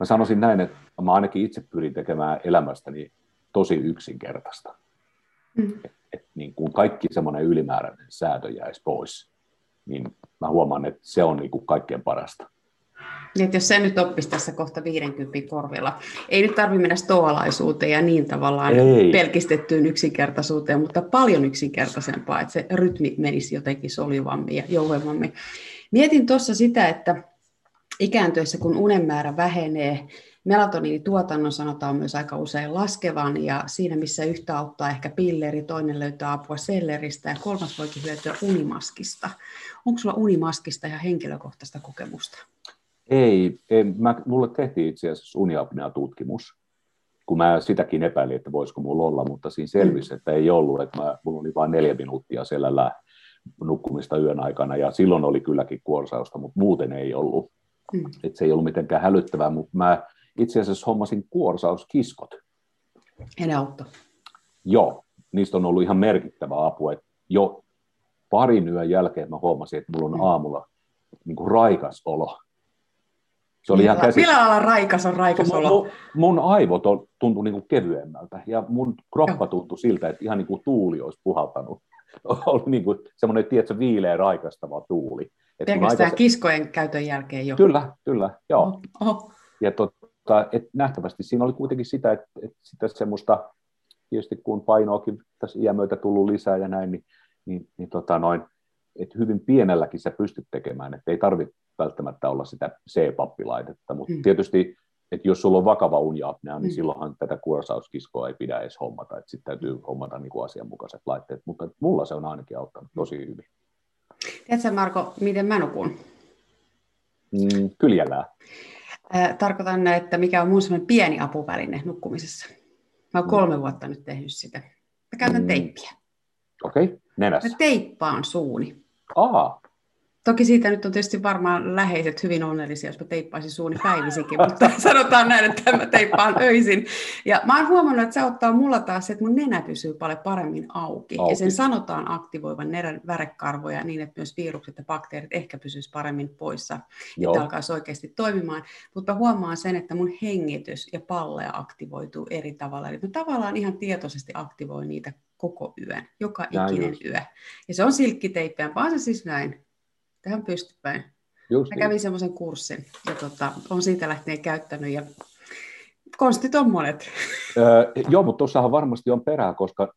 mä sanoisin näin, että mä ainakin itse pyrin tekemään elämästäni tosi yksinkertaista. Mm. Et, et niin kuin kaikki semmoinen ylimääräinen säätö jäisi pois, niin mä huomaan, että se on niin kuin kaikkein parasta. Niin, että jos se nyt oppisi tässä kohta 50 korvilla, ei nyt tarvitse mennä stoalaisuuteen ja niin tavallaan ei. pelkistettyyn yksinkertaisuuteen, mutta paljon yksinkertaisempaa, että se rytmi menisi jotenkin solivammin ja jouhevammin. Mietin tuossa sitä, että ikääntyessä kun unen määrä vähenee, melatoniinituotannon sanotaan myös aika usein laskevan, ja siinä missä yhtä auttaa ehkä pilleri, toinen löytää apua selleristä, ja kolmas voikin hyötyä unimaskista. Onko sulla unimaskista ja henkilökohtaista kokemusta? Ei, ei mä, mulle tehtiin itse asiassa uniapnea-tutkimus, kun mä sitäkin epäilin, että voisiko mulla olla, mutta siinä selvisi, mm. että ei ollut, että mä, mulla oli vain neljä minuuttia selällä nukkumista yön aikana, ja silloin oli kylläkin kuorsausta, mutta muuten ei ollut. Mm. Että se ei ollut mitenkään hälyttävää, mutta mä itse asiassa hommasin kuorsauskiskot. Ja ne auttoi? Joo, niistä on ollut ihan merkittävä apu, että jo parin yön jälkeen mä huomasin, että mulla on mm. aamulla niin kuin raikas olo. Se oli millä, ihan millä lailla raikas on raikas mun, olo? Mun, mun aivot on, tuntui niin kuin kevyemmältä ja mun kroppa tuntui siltä, että ihan niin kuin tuuli olisi puhaltanut. oli niin kuin semmoinen, tiedätkö, viileä raikastava tuuli. Pelkästään aikais... kiskojen käytön jälkeen jo. Kyllä, kyllä, joo. Oho. Oho. Ja tota, et nähtävästi siinä oli kuitenkin sitä, että, että sitä semmoista, tietysti kun painoakin tässä iän myötä tullut lisää ja näin, niin, niin, niin tota noin, että hyvin pienelläkin sä pystyt tekemään, että ei tarvitse välttämättä olla sitä C-pappilaitetta, mutta mm. tietysti, että jos sulla on vakava uniapnea, niin mm. silloinhan tätä kuorsauskiskoa ei pidä edes hommata, että sitten täytyy hommata niin kuin asianmukaiset laitteet, mutta mulla se on ainakin auttanut mm. tosi hyvin. Tiedätkö Marko, miten mä nukun? Mm, kyljellään. Tarkoitan, että mikä on mun pieni apuväline nukkumisessa. Mä oon kolme vuotta nyt tehnyt sitä. Mä käytän mm. teippiä. Okei, okay. nenässä. Mä teippaan suuni. Aa, Toki siitä nyt on tietysti varmaan läheiset hyvin onnellisia, jos mä teippaisin suuni päivisinkin, mutta sanotaan näin, että mä teippaan öisin. Ja mä oon huomannut, että se ottaa mulla taas se, että mun nenä pysyy paljon paremmin auki. auki. Ja sen sanotaan aktivoivan nenän värekarvoja niin, että myös virukset ja bakteerit ehkä pysyisi paremmin poissa, Joo. että alkaisi oikeasti toimimaan. Mutta huomaan sen, että mun hengitys ja pallea aktivoituu eri tavalla. Eli mä tavallaan ihan tietoisesti aktivoin niitä koko yön, joka ikinen just. yö. Ja se on silkkiteippiä, vaan se siis näin tähän pystypäin. Just Mä kävin niin. semmoisen kurssin ja tota, on siitä lähtien käyttänyt ja konstit on monet. Öö, joo, mutta tuossahan varmasti on perää, koska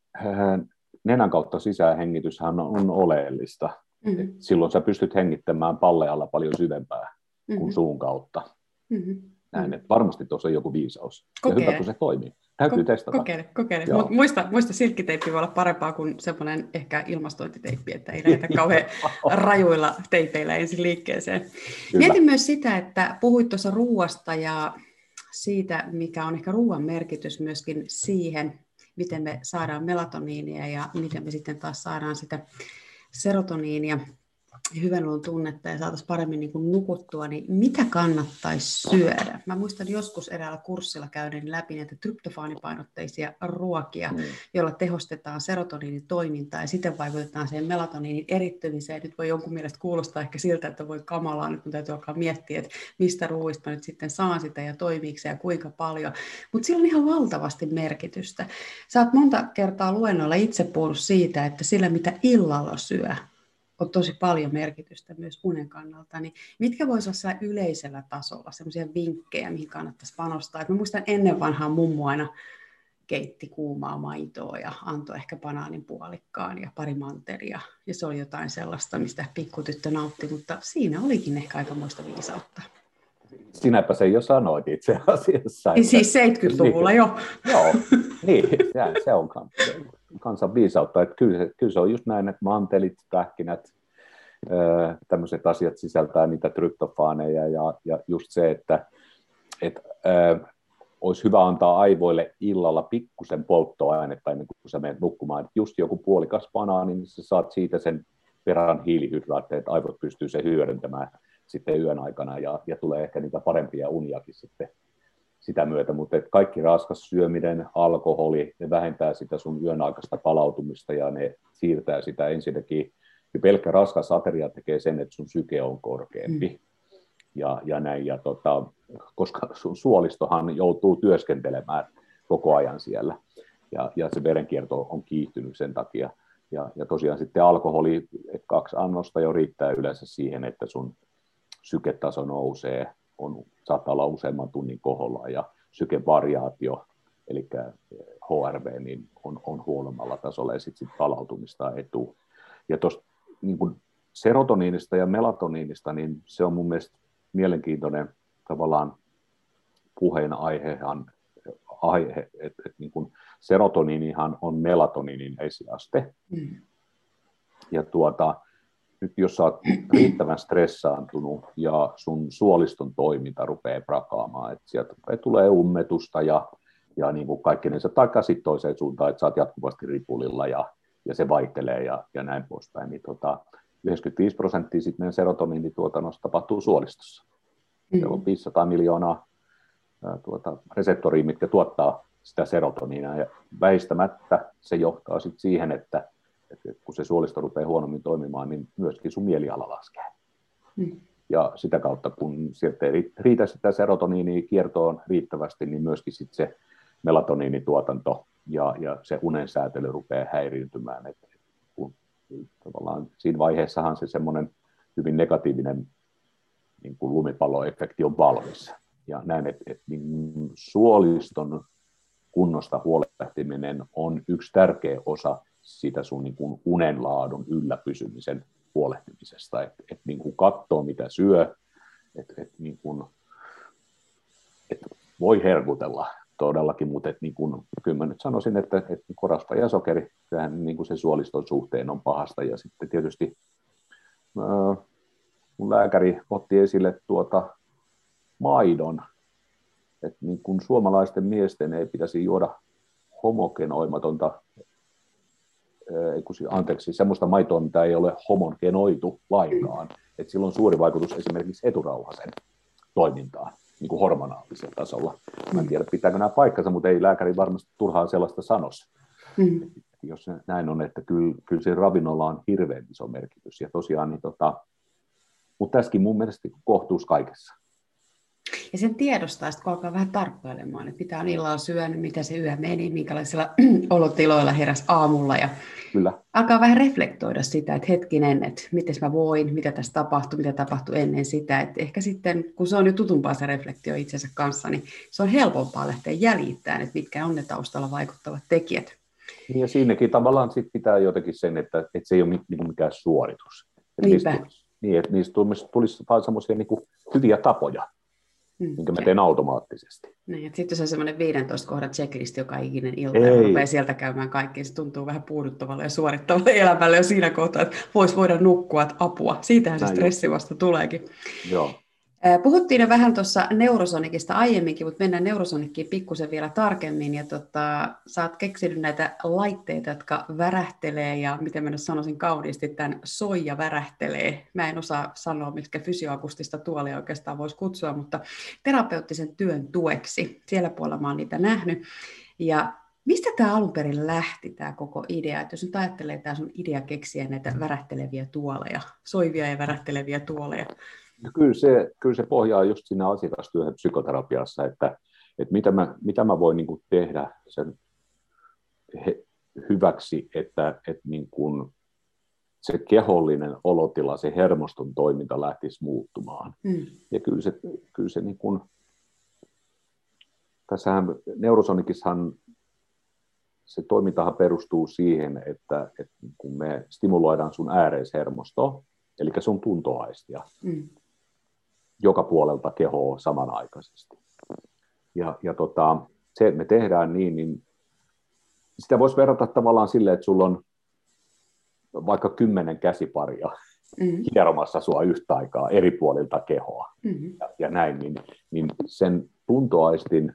nenän kautta sisäänhengityshän on oleellista. Mm-hmm. Silloin sä pystyt hengittämään pallealla paljon syvempää mm-hmm. kuin suun kautta. Mm-hmm. Näin, että varmasti tuossa on joku viisaus. Kokeile. Ja hyvä, kun se toimii. Täytyy Ko- testata. Kokeile, kokeile. Mut muista, muista, silkkiteippi voi olla parempaa kuin semmoinen ehkä ilmastointiteippi, että ei lähdetä kauhean rajuilla teipeillä ensin liikkeeseen. Kyllä. Mietin myös sitä, että puhuit tuossa ruuasta ja siitä, mikä on ehkä ruoan merkitys myöskin siihen, miten me saadaan melatoniinia ja miten me sitten taas saadaan sitä serotoniinia hyvän olon tunnetta ja saataisiin paremmin niin kuin nukuttua, niin mitä kannattaisi syödä? Mä muistan joskus eräällä kurssilla käydä läpi näitä tryptofaanipainotteisia ruokia, mm. joilla tehostetaan serotoniinin toimintaa ja siten vaikutetaan siihen melatoniinin erittymiseen. Nyt voi jonkun mielestä kuulostaa ehkä siltä, että voi kamalaa, nyt mun täytyy alkaa miettiä, että mistä ruuista nyt sitten saan sitä ja toimiiko se ja kuinka paljon. Mutta sillä on ihan valtavasti merkitystä. Sä oot monta kertaa luennolla itse puhunut siitä, että sillä mitä illalla syö, on tosi paljon merkitystä myös unen kannalta, niin mitkä voisi olla yleisellä tasolla sellaisia vinkkejä, mihin kannattaisi panostaa? Et mä muistan ennen vanhaa mummu aina keitti kuumaa maitoa ja antoi ehkä banaanin puolikkaan ja pari manteria. Ja se oli jotain sellaista, mistä pikkutyttö nautti, mutta siinä olikin ehkä aikamoista viisautta. Sinäpä se jo sanoit itse asiassa. Niin siis 70-luvulla niin, jo. Joo, niin, se on kansan viisautta. Että kyllä, se, kyllä se on just näin, että mantelit, pähkinät, tämmöiset asiat sisältää niitä tryptofaaneja ja, ja just se, että että olisi hyvä antaa aivoille illalla pikkusen polttoainetta ennen kuin sä menet nukkumaan. Että just joku puolikas banaani, niin sä saat siitä sen verran hiilihydraatteja, että aivot pystyy se hyödyntämään sitten yön aikana ja, ja tulee ehkä niitä parempia uniakin sitten sitä myötä, mutta että kaikki raskas syöminen, alkoholi, ne vähentää sitä sun yön aikaista palautumista ja ne siirtää sitä ensinnäkin, ja pelkkä raskas ateria tekee sen, että sun syke on korkeampi. Mm. Ja, ja näin, ja tota, koska sun suolistohan joutuu työskentelemään koko ajan siellä, ja, ja se verenkierto on kiihtynyt sen takia. Ja, ja tosiaan sitten alkoholi, kaksi annosta jo riittää yleensä siihen, että sun syketaso nousee, on, saattaa olla useamman tunnin koholla ja sykevariaatio, eli HRV, niin on, on huonommalla tasolla ja sitten sit palautumista etu. Ja tuosta niin serotoniinista ja melatoniinista, niin se on mun mielestä mielenkiintoinen tavallaan puheenaihehan, aihe, että et niin serotoniinihan on melatoniinin esiaste. Mm. Ja tuota, nyt jos olet riittävän stressaantunut ja sun suoliston toiminta rupeaa prakaamaan, että sieltä tulee ummetusta ja, ja niin kuin kaikki ne, tai sitten toiseen suuntaan, että sä oot jatkuvasti ripulilla ja, ja se vaihtelee ja, ja näin poispäin, niin tota, 95 prosenttia sitten meidän serotoniinituotannosta tapahtuu suolistossa. Mm. Siellä on 500 miljoonaa ää, tuota, reseptoria, mitkä tuottaa sitä serotoniinia, ja väistämättä se johtaa sitten siihen, että että kun se suolisto rupeaa huonommin toimimaan, niin myöskin sun mieliala laskee. Mm. Ja sitä kautta, kun sieltä ei riitä sitä serotoniinia kiertoon riittävästi, niin myöskin sit se melatoniinituotanto ja, ja se unen säätely rupeaa häiriintymään. Et kun, tavallaan siinä vaiheessahan se semmoinen hyvin negatiivinen niin kuin lumipalloefekti on valmis. Ja näin, että et, niin suoliston kunnosta huolehtiminen on yksi tärkeä osa sitä sun niin kuin unenlaadun ylläpysymisen huolehtimisesta, että et niin katsoo mitä syö, että et niin et voi herkutella todellakin, mutta et niin kuin, kyllä mä nyt sanoisin, että, että korasta ja sokeri, kyllähän niin kuin se suoliston suhteen on pahasta, ja sitten tietysti ää, mun lääkäri otti esille tuota maidon, että niin suomalaisten miesten ei pitäisi juoda homogenoimatonta anteeksi, semmoista maitoa, mitä ei ole homogenoitu lainkaan. Et sillä on suuri vaikutus esimerkiksi eturauhasen toimintaan niin kuin hormonaalisella tasolla. Mä en tiedä, pitääkö nämä paikkansa, mutta ei lääkäri varmasti turhaan sellaista sanoisi. Mm. Jos näin on, että kyllä, kyllä se ravinnolla on hirveän iso merkitys. Ja tosiaan, niin tota, mutta tässäkin mun mielestä kohtuus kaikessa. Ja sen tiedostaa, että kun alkaa vähän tarkkailemaan, että mitä on illalla syönyt, mitä se yö meni, minkälaisilla olotiloilla heräs aamulla. Ja Kyllä. alkaa vähän reflektoida sitä, että hetkinen, että miten mä voin, mitä tässä tapahtui, mitä tapahtui ennen sitä. Että ehkä sitten, kun se on jo tutumpaa se reflektio itsensä kanssa, niin se on helpompaa lähteä jäljittämään, että mitkä on ne taustalla vaikuttavat tekijät. Niin ja siinäkin tavallaan sit pitää jotenkin sen, että, että se ei ole mikään suoritus. Että Niinpä. Niistä, niin, että niistä tulisi, tulisi vain semmoisia niin hyviä tapoja, mm. minkä mä teen automaattisesti. Niin, sitten se on semmoinen 15 kohdan checklist joka ikinen ilta, Ei. ja rupeaa sieltä käymään kaikki, se tuntuu vähän puuduttavalle ja suorittavalle elämälle jo siinä kohtaa, että voisi voida nukkua, että apua. Siitähän Näin se stressi vasta tuleekin. Joo. Puhuttiin jo vähän tuossa Neurosonicista aiemminkin, mutta mennään Neurosonickiin pikkusen vielä tarkemmin. Ja tota, sä oot keksinyt näitä laitteita, jotka värähtelee ja miten mä nyt sanoisin kauniisti, tämän soija värähtelee. Mä en osaa sanoa, mitkä fysioakustista tuolia oikeastaan voisi kutsua, mutta terapeuttisen työn tueksi. Siellä puolella mä oon niitä nähnyt. Ja mistä tämä alun perin lähti, tämä koko idea? Että jos nyt ajattelee tämä sun idea keksiä näitä värähteleviä tuoleja, soivia ja värähteleviä tuoleja, kyllä, se, kyllä se pohjaa just siinä asiakastyöhön psykoterapiassa, että, että mitä, mä, mitä mä voin niin kuin tehdä sen he, hyväksi, että, että niin kuin se kehollinen olotila, se hermoston toiminta lähtisi muuttumaan. Mm. Ja kyllä se, kyllä se niin kuin, tässähän neurosonikissahan se toimintahan perustuu siihen, että, että kun me stimuloidaan sun ääreishermostoa, eli sun tuntoaistia, mm joka puolelta kehoa samanaikaisesti. Ja, ja tota, se, että me tehdään niin, niin sitä voisi verrata tavallaan silleen, että sulla on vaikka kymmenen käsiparia mm-hmm. hieromassa sua yhtä aikaa eri puolilta kehoa mm-hmm. ja, ja näin, niin, niin sen tuntoaistin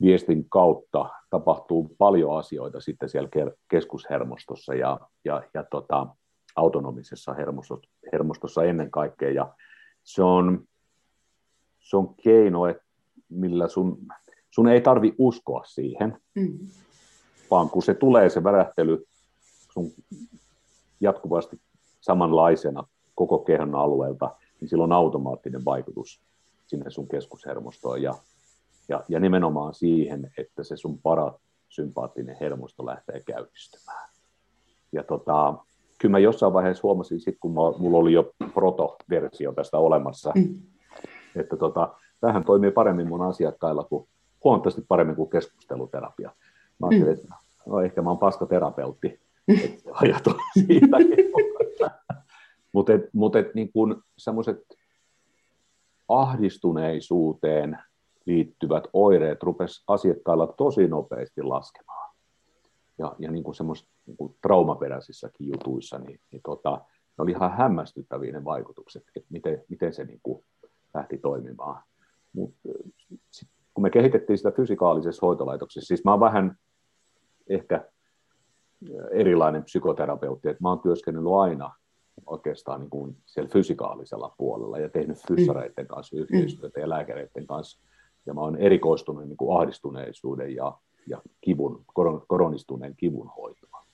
viestin kautta tapahtuu paljon asioita sitten siellä keskushermostossa ja, ja, ja tota, autonomisessa hermostossa, hermostossa ennen kaikkea. Ja se on, se on keino, että millä sun, sun ei tarvi uskoa siihen, mm. vaan kun se tulee se värähtely sun jatkuvasti samanlaisena koko kehon alueelta, niin sillä on automaattinen vaikutus sinne sun keskushermostoon ja, ja, ja nimenomaan siihen, että se sun parasympaattinen hermosto lähtee käynnistymään. Ja tota, kyllä mä jossain vaiheessa huomasin, sit, kun mulla oli jo proto-versio tästä olemassa, mm. että tota, tähän toimii paremmin mun asiakkailla kuin huomattavasti paremmin kuin keskusteluterapia. Mä ajattelin, mm. että no, ehkä mä oon paskaterapeutti, että ajatus siitä. Mutta mut et, niin semmoiset ahdistuneisuuteen liittyvät oireet rupes asiakkailla tosi nopeasti laskemaan ja, ja niin kuin semmoista niin kuin traumaperäisissäkin jutuissa, niin, niin tota, ne oli ihan hämmästyttäviä ne vaikutukset, että miten, miten se niin kuin lähti toimimaan. Mut, sit, kun me kehitettiin sitä fysikaalisessa hoitolaitoksessa, siis mä oon vähän ehkä erilainen psykoterapeutti, että mä oon työskennellyt aina oikeastaan niin kuin siellä fysikaalisella puolella ja tehnyt fyssareiden kanssa yhteistyötä ja lääkäreiden kanssa. Ja mä oon erikoistunut niin kuin ahdistuneisuuden ja ja kivun, koronistuneen kivun hoitoa.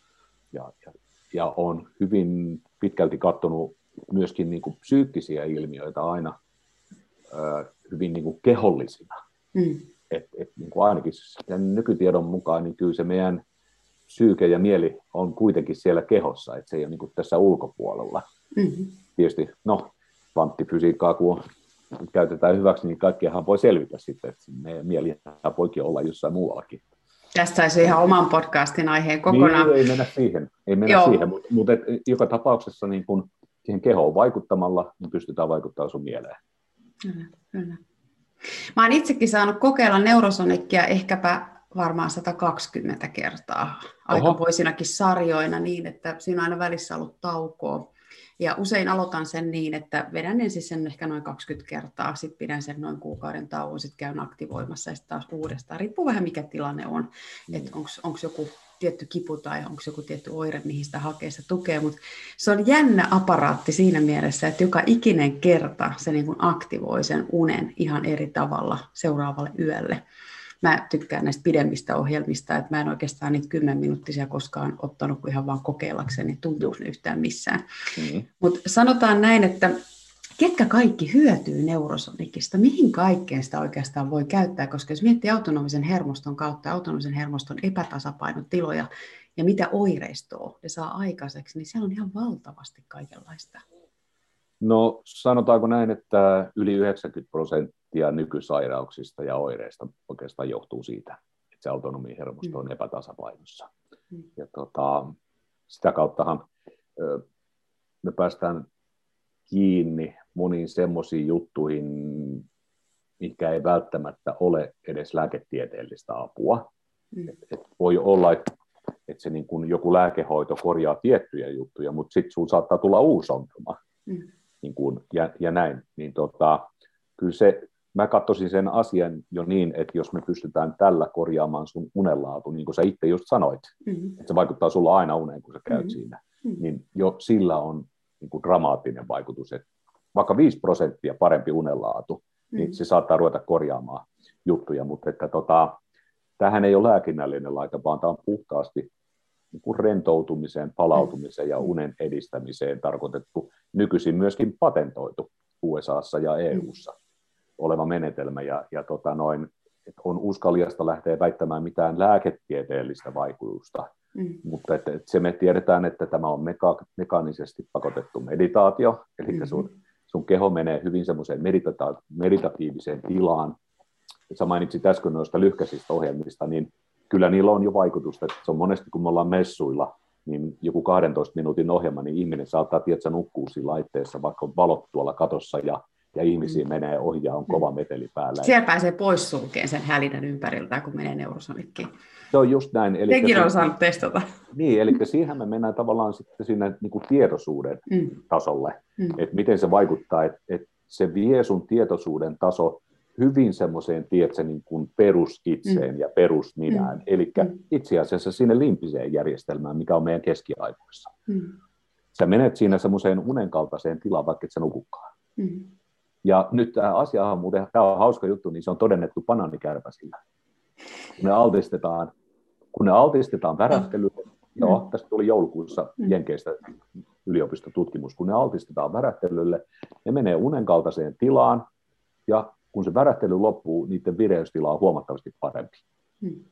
Ja, ja, ja on hyvin pitkälti katsonut myöskin niin kuin psyykkisiä ilmiöitä aina ö, hyvin niin kuin kehollisina. Mm. Et, et niin kuin ainakin sen nykytiedon mukaan, niin kyllä se meidän psyyke ja mieli on kuitenkin siellä kehossa, että se ei ole niin kuin tässä ulkopuolella. Mm-hmm. Tietysti, no, kvanttifysiikkaa kun käytetään hyväksi, niin kaikkiahan voi selvitä sitten, että mieli voikin olla jossain muuallakin. Tästä saisi ihan oman podcastin aiheen kokonaan. Niin, ei mennä siihen, ei mennä Joo. siihen mutta, mutta et, joka tapauksessa niin kun siihen kehoon vaikuttamalla niin pystytään vaikuttamaan sun mieleen. Kyllä, kyllä. Mä oon itsekin saanut kokeilla neurosonikkia ehkäpä varmaan 120 kertaa aikapoisinakin sarjoina niin, että siinä on aina välissä ollut taukoa. Ja usein aloitan sen niin, että vedän ensin sen ehkä noin 20 kertaa, sitten pidän sen noin kuukauden tauon, sitten käyn aktivoimassa ja sitten taas uudestaan. Riippuu vähän mikä tilanne on, mm. että onko joku tietty kipu tai onko joku tietty oire, mihin sitä hakee sitä tukea, mutta se on jännä aparaatti siinä mielessä, että joka ikinen kerta se niin kuin aktivoi sen unen ihan eri tavalla seuraavalle yölle. Mä tykkään näistä pidemmistä ohjelmista, että mä en oikeastaan niitä kymmenminuuttisia koskaan ottanut kuin ihan vaan kokeillakseni, tuntuuko ne yhtään missään. Mm-hmm. Mutta sanotaan näin, että ketkä kaikki hyötyy neurosonikista, mihin kaikkeen sitä oikeastaan voi käyttää, koska jos miettii autonomisen hermoston kautta autonomisen hermoston epätasapainotiloja ja mitä oireistoa ne saa aikaiseksi, niin siellä on ihan valtavasti kaikenlaista. No sanotaanko näin, että yli 90 prosenttia nykysairauksista ja oireista oikeastaan johtuu siitä, että se autonominen hermosto on mm. epätasapainossa. Mm. Ja tota, sitä kauttahan me päästään kiinni moniin semmoisiin juttuihin, mikä ei välttämättä ole edes lääketieteellistä apua. Mm. Et, et voi olla, että et se niin kun joku lääkehoito korjaa tiettyjä juttuja, mutta sitten sinulla saattaa tulla uusi ongelma. Mm. Niin kun, ja, ja näin. Niin tota, kyllä se, mä katsoisin sen asian jo niin, että jos me pystytään tällä korjaamaan sun unenlaatu, niin kuin sä itse just sanoit, mm-hmm. että se vaikuttaa sulla aina uneen, kun sä käyt mm-hmm. siinä, mm-hmm. niin jo sillä on niin kuin dramaattinen vaikutus, että vaikka 5 prosenttia parempi unenlaatu, mm. niin se saattaa ruveta korjaamaan juttuja, mutta että tota, tähän ei ole lääkinnällinen laite, vaan tämä on puhtaasti niin kuin rentoutumiseen, palautumiseen ja mm. unen edistämiseen tarkoitettu, nykyisin myöskin patentoitu USAssa ja EUssa oleva menetelmä, ja, ja tota noin, että on uskaliasta lähteä väittämään mitään lääketieteellistä vaikutusta Mm. Mutta että, että se me tiedetään, että tämä on meka- mekaanisesti pakotettu meditaatio, eli mm-hmm. sun, sun keho menee hyvin semmoiseen meditata- meditatiiviseen tilaan. Sä mainitsit äsken noista lyhkäisistä ohjelmista, niin kyllä niillä on jo vaikutusta. Että se on monesti, kun me ollaan messuilla, niin joku 12 minuutin ohjelma, niin ihminen saattaa tietää nukkuu siinä laitteessa, vaikka on valot tuolla katossa ja ja ihmisiä mm. menee ohi ja on kova meteli päällä. Siellä pääsee pois sulkeen sen hälinän ympäriltä, kun menee neurosonikkiin. Se on just näin. Eli Tekin on saanut testata. Niin, eli siihen me mennään tavallaan sitten sinne niin kuin tietoisuuden mm. tasolle, mm. että miten se vaikuttaa, että, että se vie sun tietoisuuden taso hyvin semmoiseen, tiedätkö, niin kuin perusitseen mm. ja perusminään, mm. eli mm. itse asiassa sinne limpiseen järjestelmään, mikä on meidän keskiaivoissa. Mm. Sä menet siinä semmoiseen unen kaltaiseen tilaan, vaikka et sä nukukaan. Mm. Ja nyt tämä asia on muuten, tämä on hauska juttu, niin se on todennettu banaanikärpäsillä. Kun ne altistetaan, kun ne altistetaan värähtelylle, mm. joo, tästä tuli joulukuussa mm. Jenkeistä yliopistotutkimus, kun ne altistetaan värähtelylle, ne menee unen kaltaiseen tilaan, ja kun se värähtely loppuu, niiden vireystila on huomattavasti parempi. Mm.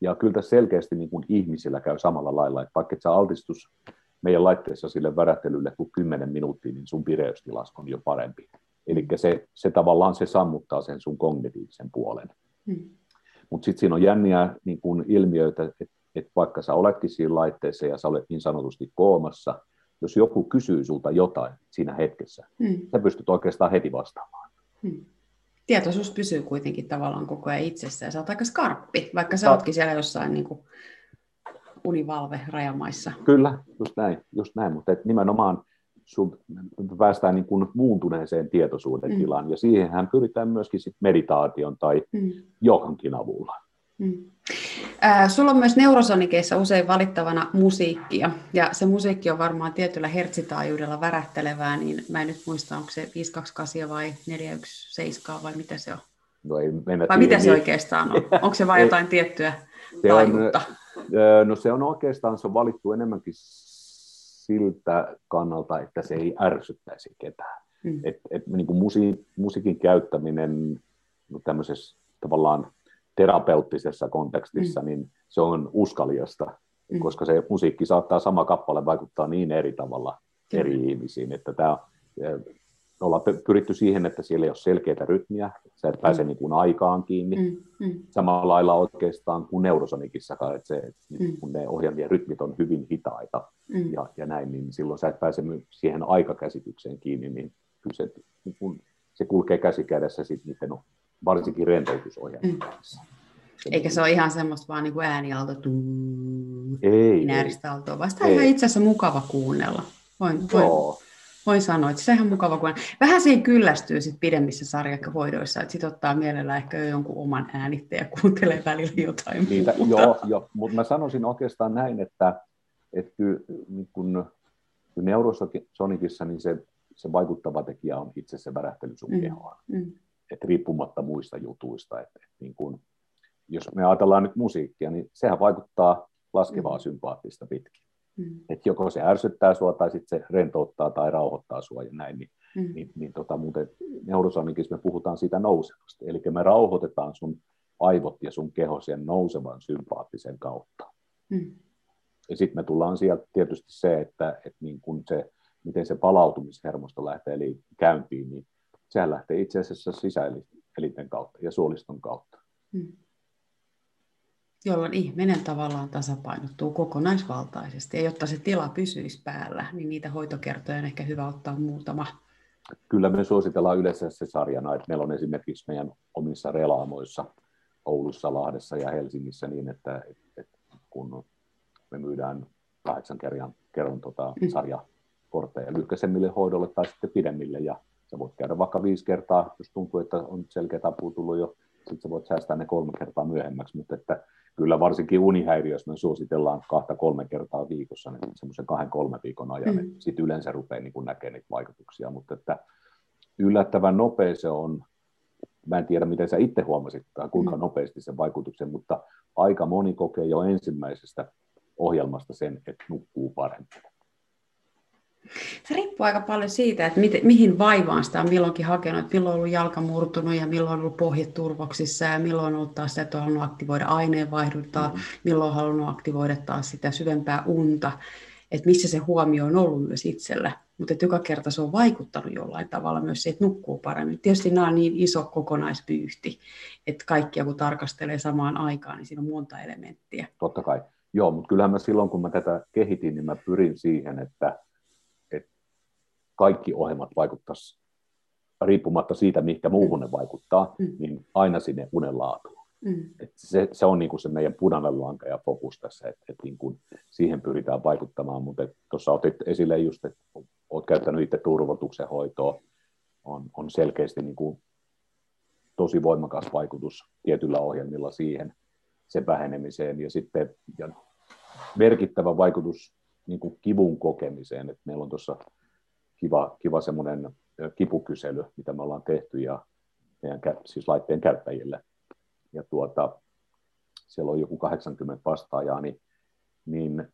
Ja kyllä tässä selkeästi niin kuin ihmisillä käy samalla lailla, että vaikka et sä altistus meidän laitteessa sille värähtelylle kuin 10 minuuttia, niin sun vireystilas on jo parempi. Eli se, se tavallaan se sammuttaa sen sun kognitiivisen puolen. Hmm. Mutta sitten siinä on jänniä niin kun ilmiöitä, että et vaikka sä oletkin siinä laitteessa ja sä olet niin sanotusti koomassa, jos joku kysyy sulta jotain siinä hetkessä, hmm. sä pystyt oikeastaan heti vastaamaan. Hmm. Tietoisuus pysyy kuitenkin tavallaan koko ajan itsessä ja sä oot aika skarppi, vaikka sä ootkin siellä jossain niin kuin univalve rajamaissa. Kyllä, just näin, just näin. mutta nimenomaan sun, päästään niin kuin muuntuneeseen tietoisuuden mm. tilaan, ja siihenhän pyritään myöskin sit meditaation tai mm. johankin avulla. Mm. Äh, sulla on myös neurosonikeissa usein valittavana musiikkia, ja se musiikki on varmaan tietyllä hertsitaajuudella värähtelevää, niin mä en nyt muista, onko se 528 vai 417 vai mitä se on? No ei mennä vai mitä se niin. oikeastaan on? Onko se vain jotain tiettyä taajuutta? no se on oikeastaan, se on valittu enemmänkin siltä kannalta, että se ei ärsyttäisi ketään. Mm. Et, et, niin kuin musi, musiikin käyttäminen no tämmöisessä tavallaan terapeuttisessa kontekstissa, mm. niin se on uskaliasta, mm. koska se musiikki saattaa sama kappale vaikuttaa niin eri tavalla mm. eri ihmisiin, että tämä ollaan pyritty siihen, että siellä ei ole selkeitä rytmiä, sä et pääse mm. niin kuin aikaan kiinni. Mm. Mm. Samalla lailla oikeastaan kuin neurosonikissakaan, että, se, että mm. kun ne ohjelmien rytmit on hyvin hitaita mm. ja, ja näin, niin silloin sä et pääse siihen aikakäsitykseen kiinni, niin kyllä se, niin kun, se kulkee käsi kädessä sitten niiden varsinkin rentoutusohjelmien mm. kanssa. Eikä se ole ihan semmoista vaan niin kuin äänialto, ei, binääristä aaltoa, vaan sitä on ihan itse asiassa mukava kuunnella. Voin, voin, voin sanoa, että se on ihan mukava, kun vähän siihen kyllästyy sit pidemmissä sarjahoidoissa, että sitten ottaa mielellä ehkä jo jonkun oman äänitteen ja kuuntelee välillä jotain Niitä, muuta. Joo, joo, mutta mä sanoisin oikeastaan näin, että, että kyllä, niin kun, kyllä Neurosonicissa niin se, se vaikuttava tekijä on itse se värähtely sun mm. kehoon. Mm. Et riippumatta muista jutuista. Et, et niin kun, jos me ajatellaan nyt musiikkia, niin sehän vaikuttaa laskevaa mm. sympaattista pitkin. Mm. Että joko se ärsyttää sua tai sitten se rentouttaa tai rauhoittaa sua ja näin. Niin, mm. niin, niin tota, muuten neurosonikissa me puhutaan siitä nousevasta. Eli me rauhoitetaan sun aivot ja sun keho sen nousevan sympaattisen kautta. Mm. Ja sitten me tullaan sieltä tietysti se, että, että niin kun se, miten se palautumishermosto lähtee eli käyntiin, niin sehän lähtee itse asiassa sisäelinten kautta ja suoliston kautta. Mm jolloin ihminen tavallaan tasapainottuu kokonaisvaltaisesti. Ja jotta se tila pysyisi päällä, niin niitä hoitokertoja on ehkä hyvä ottaa muutama. Kyllä me suositellaan yleensä se sarjana, että meillä on esimerkiksi meidän omissa relaamoissa Oulussa, Lahdessa ja Helsingissä niin, että, että kun me myydään kahdeksan kerran, kerran tota mm. sarjakortteja lyhkäisemmille hoidolle tai sitten pidemmille ja sä voit käydä vaikka viisi kertaa, jos tuntuu, että on selkeä apu tullut jo, sitten sä voit säästää ne kolme kertaa myöhemmäksi, mutta että kyllä varsinkin unihäiriössä me suositellaan kahta kolme kertaa viikossa niin semmoisen kahden kolme viikon ajan, mm. sitten yleensä rupeaa niin näkemään niitä vaikutuksia, mutta että yllättävän nopea se on, mä en tiedä miten sä itse huomasit tai kuinka mm. nopeasti sen vaikutuksen, mutta aika moni kokee jo ensimmäisestä ohjelmasta sen, että nukkuu paremmin. Se riippuu aika paljon siitä, että mit, mihin vaivaan sitä on milloinkin hakenut, että milloin on ollut jalka murtunut ja milloin on ollut pohjat turvoksissa ja milloin on ollut taas sitä, että on halunnut aktivoida aineenvaihduntaa, mm-hmm. milloin on halunnut aktivoida taas sitä syvempää unta, että missä se huomio on ollut myös itsellä. Mutta joka kerta se on vaikuttanut jollain tavalla myös se, että nukkuu paremmin. Tietysti nämä on niin iso kokonaispyyhti, että kaikkia kun tarkastelee samaan aikaan, niin siinä on monta elementtiä. Totta kai. Joo, mutta kyllähän mä silloin, kun mä tätä kehitin, niin mä pyrin siihen, että kaikki ohjelmat vaikuttaisi riippumatta siitä, mihinkä muuhun ne vaikuttaa, mm. niin aina sinne unen laatuun. Mm. Et se, se on niinku se meidän punainen lanka ja fokus tässä, että et niinku siihen pyritään vaikuttamaan, mutta tuossa otit esille just, että olet käyttänyt itse turvotuksen hoitoa, on, on selkeästi niinku tosi voimakas vaikutus tietyllä ohjelmilla siihen, sen vähenemiseen ja sitten ja merkittävä vaikutus niin kuin kivun kokemiseen. että meillä on tuossa kiva, kiva semmoinen kipukysely, mitä me ollaan tehty ja meidän siis laitteen käyttäjille. Ja tuota, siellä on joku 80 vastaajaa, niin, niin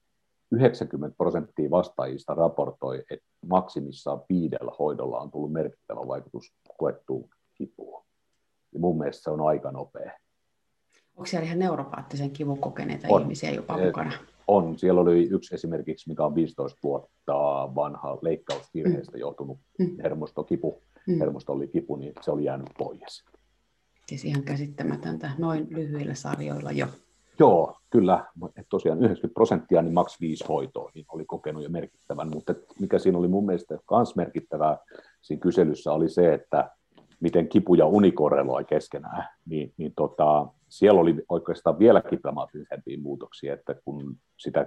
90 prosenttia vastaajista raportoi, että maksimissaan viidellä hoidolla on tullut merkittävä vaikutus koettuun kipuun. Ja mun mielestä se on aika nopea. Onko siellä ihan neuropaattisen kivun kokeneita on. ihmisiä jopa mukana? On. Siellä oli yksi esimerkiksi, mikä on 15 vuotta vanha leikkausvirheestä mm. johtunut mm. hermostokipu. Mm. Hermosto oli kipu, niin se oli jäänyt pois. Siis ihan käsittämätöntä noin lyhyillä sarjoilla jo. Joo, kyllä. Et tosiaan 90 prosenttia, niin maks 5 hoitoa, niin oli kokenut jo merkittävän. Mutta mikä siinä oli mun mielestä myös merkittävää siinä kyselyssä oli se, että miten kipu ja uni korreloi keskenään, niin, niin tota, siellä oli oikeastaan vieläkin dramaattisempia muutoksia, että kun sitä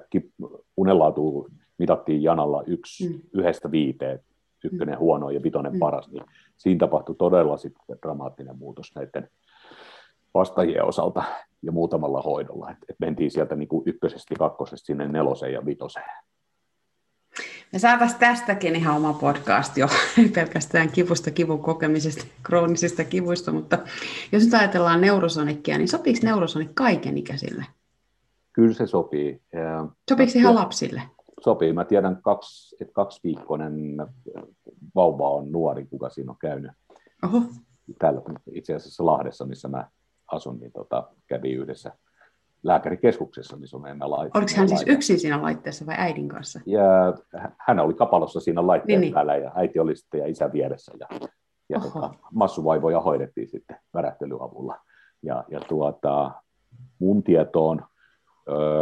unenlaatua mitattiin janalla yksi, mm. yhdestä viiteen, ykkönen mm. huono ja vitonen mm. paras, niin siinä tapahtui todella sitten dramaattinen muutos näiden vastaajien osalta ja muutamalla hoidolla. Et, et mentiin sieltä niin kuin ykkösestä kakkosesta sinne neloseen ja vitoseen. Me saataisiin tästäkin ihan oma podcast jo, pelkästään kivusta, kivun kokemisesta, kroonisista kivuista, mutta jos nyt ajatellaan neurosonikkia, niin sopiiko neurosonik kaiken ikäisille? Kyllä se sopii. Sopiiko ihan lapsille? Sopii. Mä tiedän, kaksi, että kaksiviikkoinen vauva on nuori, kuka siinä on käynyt. Oho. Täällä itse asiassa Lahdessa, missä mä asun, niin tota, kävi yhdessä lääkärikeskuksessa, missä on meidän laite. Oliko hän siis yksin siinä laitteessa vai äidin kanssa? Ja hän oli kapalossa siinä laitteen niin, niin. päällä ja äiti oli sitten ja isä vieressä. Ja, ja tota, massuvaivoja hoidettiin sitten värähtelyavulla. Ja, ja tuota, mun tietoon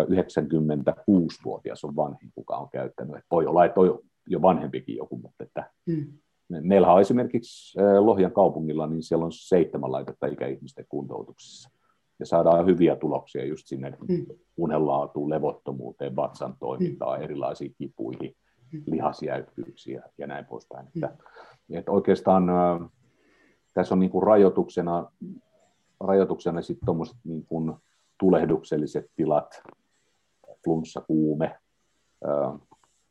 96-vuotias on vanhin, kuka on käyttänyt. Et voi olla, että on jo vanhempikin joku, mutta että hmm. meillähän on esimerkiksi Lohjan kaupungilla, niin siellä on seitsemän laitetta ikäihmisten kuntoutuksessa ja saadaan hyviä tuloksia just sinne mm. unenlaatuun, levottomuuteen, vatsan toimintaan, mm. erilaisiin kipuihin. mm. lihasjäykkyyksiä ja näin poispäin. Mm. Että, että oikeastaan tässä on niin kuin rajoituksena, rajoituksena sitten tuommoiset niin kuin tulehdukselliset tilat, flunssa, kuume,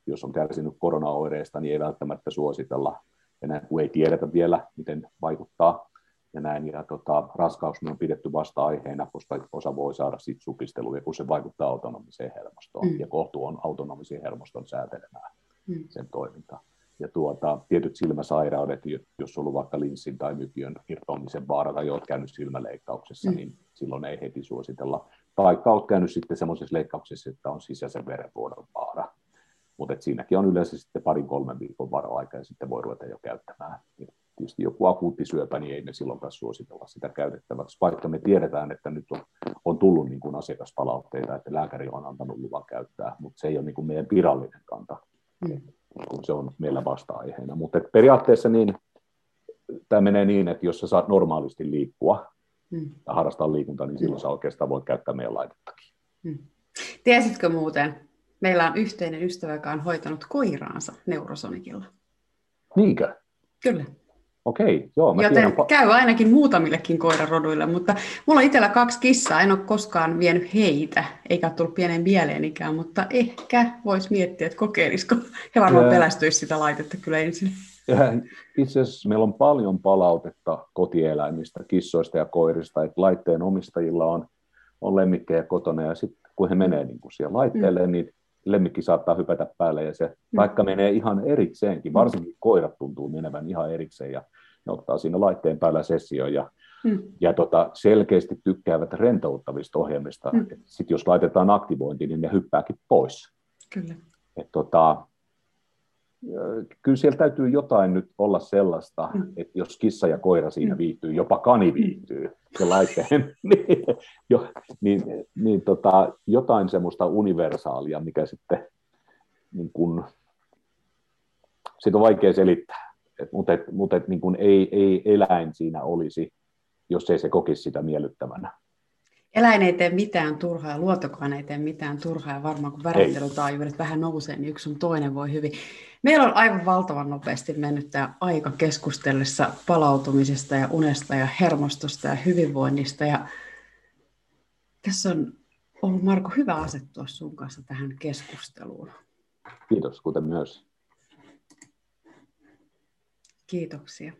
jos on kärsinyt koronaoireista, niin ei välttämättä suositella enää, kun ei tiedetä vielä, miten vaikuttaa ja näin. Ja tota, raskaus on pidetty vasta-aiheena, koska osa voi saada sit supisteluja, kun se vaikuttaa autonomiseen hermostoon, mm. ja kohtu on autonomisen hermoston säätelemään mm. sen toimintaa. Ja tuota, tietyt silmäsairaudet, jos on ollut vaikka linssin tai mykiön irtoamisen vaara tai olet käynyt silmäleikkauksessa, mm. niin silloin ei heti suositella. Tai olet käynyt sitten semmoisessa leikkauksessa, että on sisäisen verenvuodon vaara. Mutta siinäkin on yleensä sitten parin kolmen viikon varoaika ja sitten voi ruveta jo käyttämään. Tietysti joku akuutti syöpä, niin ei me silloin suositella sitä käytettäväksi, vaikka me tiedetään, että nyt on, on tullut niin kuin asiakaspalautteita, että lääkäri on antanut luvan käyttää, mutta se ei ole niin kuin meidän virallinen kanta, mm. kun se on meillä vasta-aiheena. Mutta periaatteessa niin, tämä menee niin, että jos sä saat normaalisti liikkua mm. ja harrastaa liikuntaa, niin silloin mm. sä oikeastaan voit käyttää meidän laitettakin. Mm. Tiesitkö muuten, Meillä on yhteinen ystävä, joka on hoitanut koiraansa neurosonikilla. Niinkö? Kyllä. Okei, joo. Mä Joten tiedän... käy ainakin muutamillekin koiraroduille, mutta mulla on itsellä kaksi kissaa, en ole koskaan vienyt heitä, eikä ole tullut pienen mieleenikään, mutta ehkä voisi miettiä, että kokeilisiko. He varmaan ja... pelästyisi sitä laitetta kyllä ensin. Itse asiassa meillä on paljon palautetta kotieläimistä, kissoista ja koirista, että laitteen omistajilla on, on lemmikkejä kotona ja sitten kun he menee niin kuin siellä laitteelle, mm. niin lemmikki saattaa hypätä päälle ja se mm. vaikka menee ihan erikseenkin, varsinkin koirat tuntuu menevän ihan erikseen ja ne ottaa siinä laitteen päällä sessio ja, mm. ja tota, selkeästi tykkäävät rentouttavista ohjelmista. Mm. Sitten jos laitetaan aktivointi, niin ne hyppääkin pois. Kyllä. Et tota, kyllä siellä täytyy jotain nyt olla sellaista, mm. että jos kissa ja koira siinä mm. viihtyy, jopa kani viihtyy se laitteen, niin, jo, niin, niin tota, jotain semmoista universaalia, mikä sitten niin kun, sit on vaikea selittää, et, mutta, et, mutta et, niin kun ei, ei eläin siinä olisi, jos ei se kokisi sitä miellyttävänä. Eläin ei tee mitään turhaa ja luontokaan ei tee mitään turhaa ja varmaan kun värähtelytaajuudet vähän nousee, niin yksi on toinen voi hyvin. Meillä on aivan valtavan nopeasti mennyt tämä aika keskustellessa palautumisesta ja unesta ja hermostosta ja hyvinvoinnista. Ja tässä on ollut Marko hyvä asettua sun kanssa tähän keskusteluun. Kiitos, kuten myös. Kiitoksia.